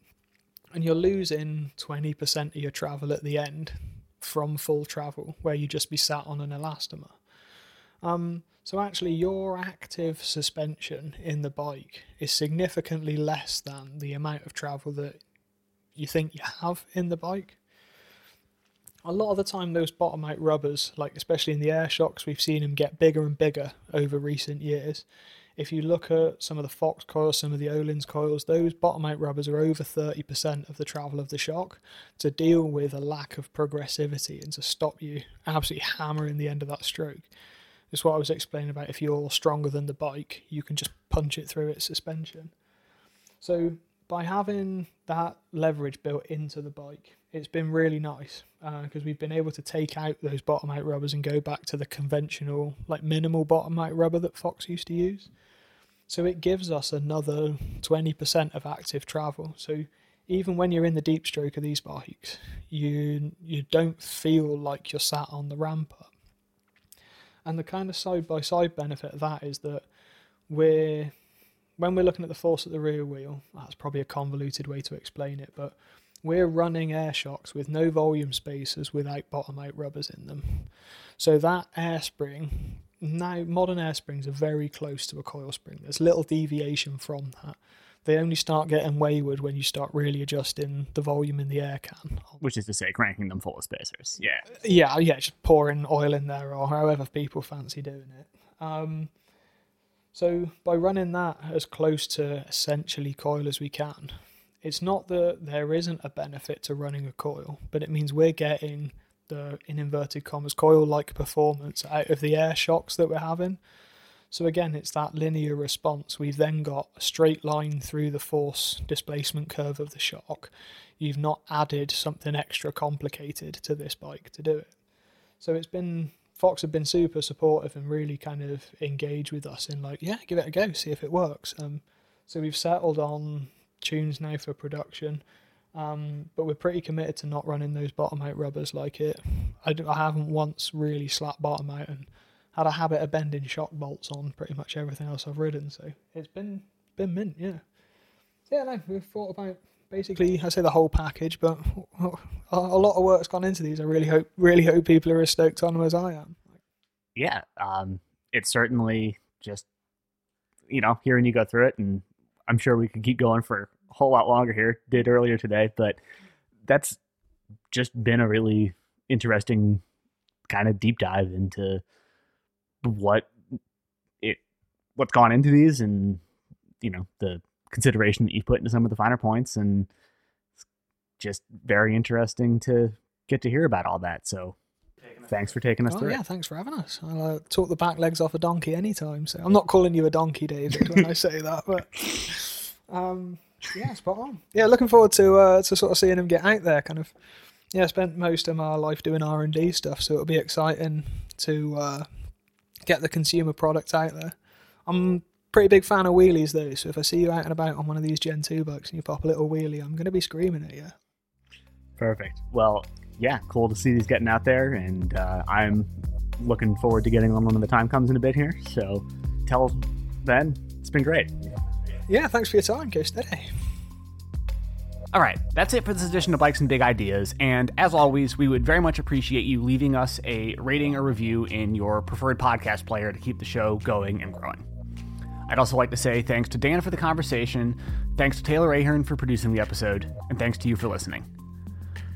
and you're losing 20% of your travel at the end from full travel, where you just be sat on an elastomer. Um, so actually, your active suspension in the bike is significantly less than the amount of travel that you think you have in the bike. A lot of the time, those bottom out rubbers, like especially in the air shocks, we've seen them get bigger and bigger over recent years. If you look at some of the Fox coils, some of the Öhlins coils, those bottom out rubbers are over 30% of the travel of the shock to deal with a lack of progressivity and to stop you absolutely hammering the end of that stroke. It's what I was explaining about if you're stronger than the bike, you can just punch it through its suspension. So by having that leverage built into the bike, it's been really nice because uh, we've been able to take out those bottom out rubbers and go back to the conventional, like minimal bottom out rubber that Fox used to use. So it gives us another 20% of active travel. So even when you're in the deep stroke of these bikes, you you don't feel like you're sat on the ramp up. And the kind of side by side benefit of that is that we're when we're looking at the force at the rear wheel, that's probably a convoluted way to explain it, but we're running air shocks with no volume spacers without bottom out rubbers in them. So that air spring, now modern air springs are very close to a coil spring. There's little deviation from that they only start getting wayward when you start really adjusting the volume in the air can. Which is to say, cranking them full of spacers. Yeah. Yeah, yeah, just pouring oil in there or however people fancy doing it. Um, so by running that as close to essentially coil as we can, it's not that there isn't a benefit to running a coil, but it means we're getting the in inverted commas coil like performance out of the air shocks that we're having. So again, it's that linear response. We've then got a straight line through the force displacement curve of the shock. You've not added something extra complicated to this bike to do it. So it's been Fox have been super supportive and really kind of engaged with us in like, yeah, give it a go, see if it works. Um, so we've settled on tunes now for production. Um, but we're pretty committed to not running those bottom out rubbers like it. I, I haven't once really slapped bottom out and had a habit of bending shock bolts on pretty much everything else I've ridden. So it's been been mint, yeah. Yeah, no, we've thought about basically I say the whole package, but a lot of work's gone into these. I really hope really hope people are as stoked on them as I am. Yeah, um, it's certainly just you know hearing you go through it, and I'm sure we could keep going for a whole lot longer here. Did earlier today, but that's just been a really interesting kind of deep dive into what it what's gone into these and you know the consideration that you put into some of the finer points and it's just very interesting to get to hear about all that so thanks for taking us Oh through yeah, it. thanks for having us. I'll uh, talk the back legs off a donkey anytime. So I'm not calling you a donkey, David, when I say that, but um, yeah, spot on. Yeah, looking forward to uh, to sort of seeing him get out there. Kind of, yeah, I spent most of my life doing R and D stuff, so it'll be exciting to uh, get the consumer product out there. I'm a pretty big fan of wheelies though, so if I see you out and about on one of these Gen 2 bikes and you pop a little wheelie, I'm going to be screaming at you. Perfect. Well, yeah, cool to see these getting out there, and uh, I'm looking forward to getting on when the time comes in a bit here. So, tell then, it's been great. Yeah, thanks for your time, Go Steady. All right, that's it for this edition of Bikes and Big Ideas. And as always, we would very much appreciate you leaving us a rating or review in your preferred podcast player to keep the show going and growing. I'd also like to say thanks to Dan for the conversation, thanks to Taylor Ahern for producing the episode, and thanks to you for listening.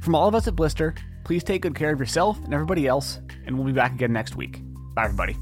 From all of us at Blister, please take good care of yourself and everybody else, and we'll be back again next week. Bye, everybody.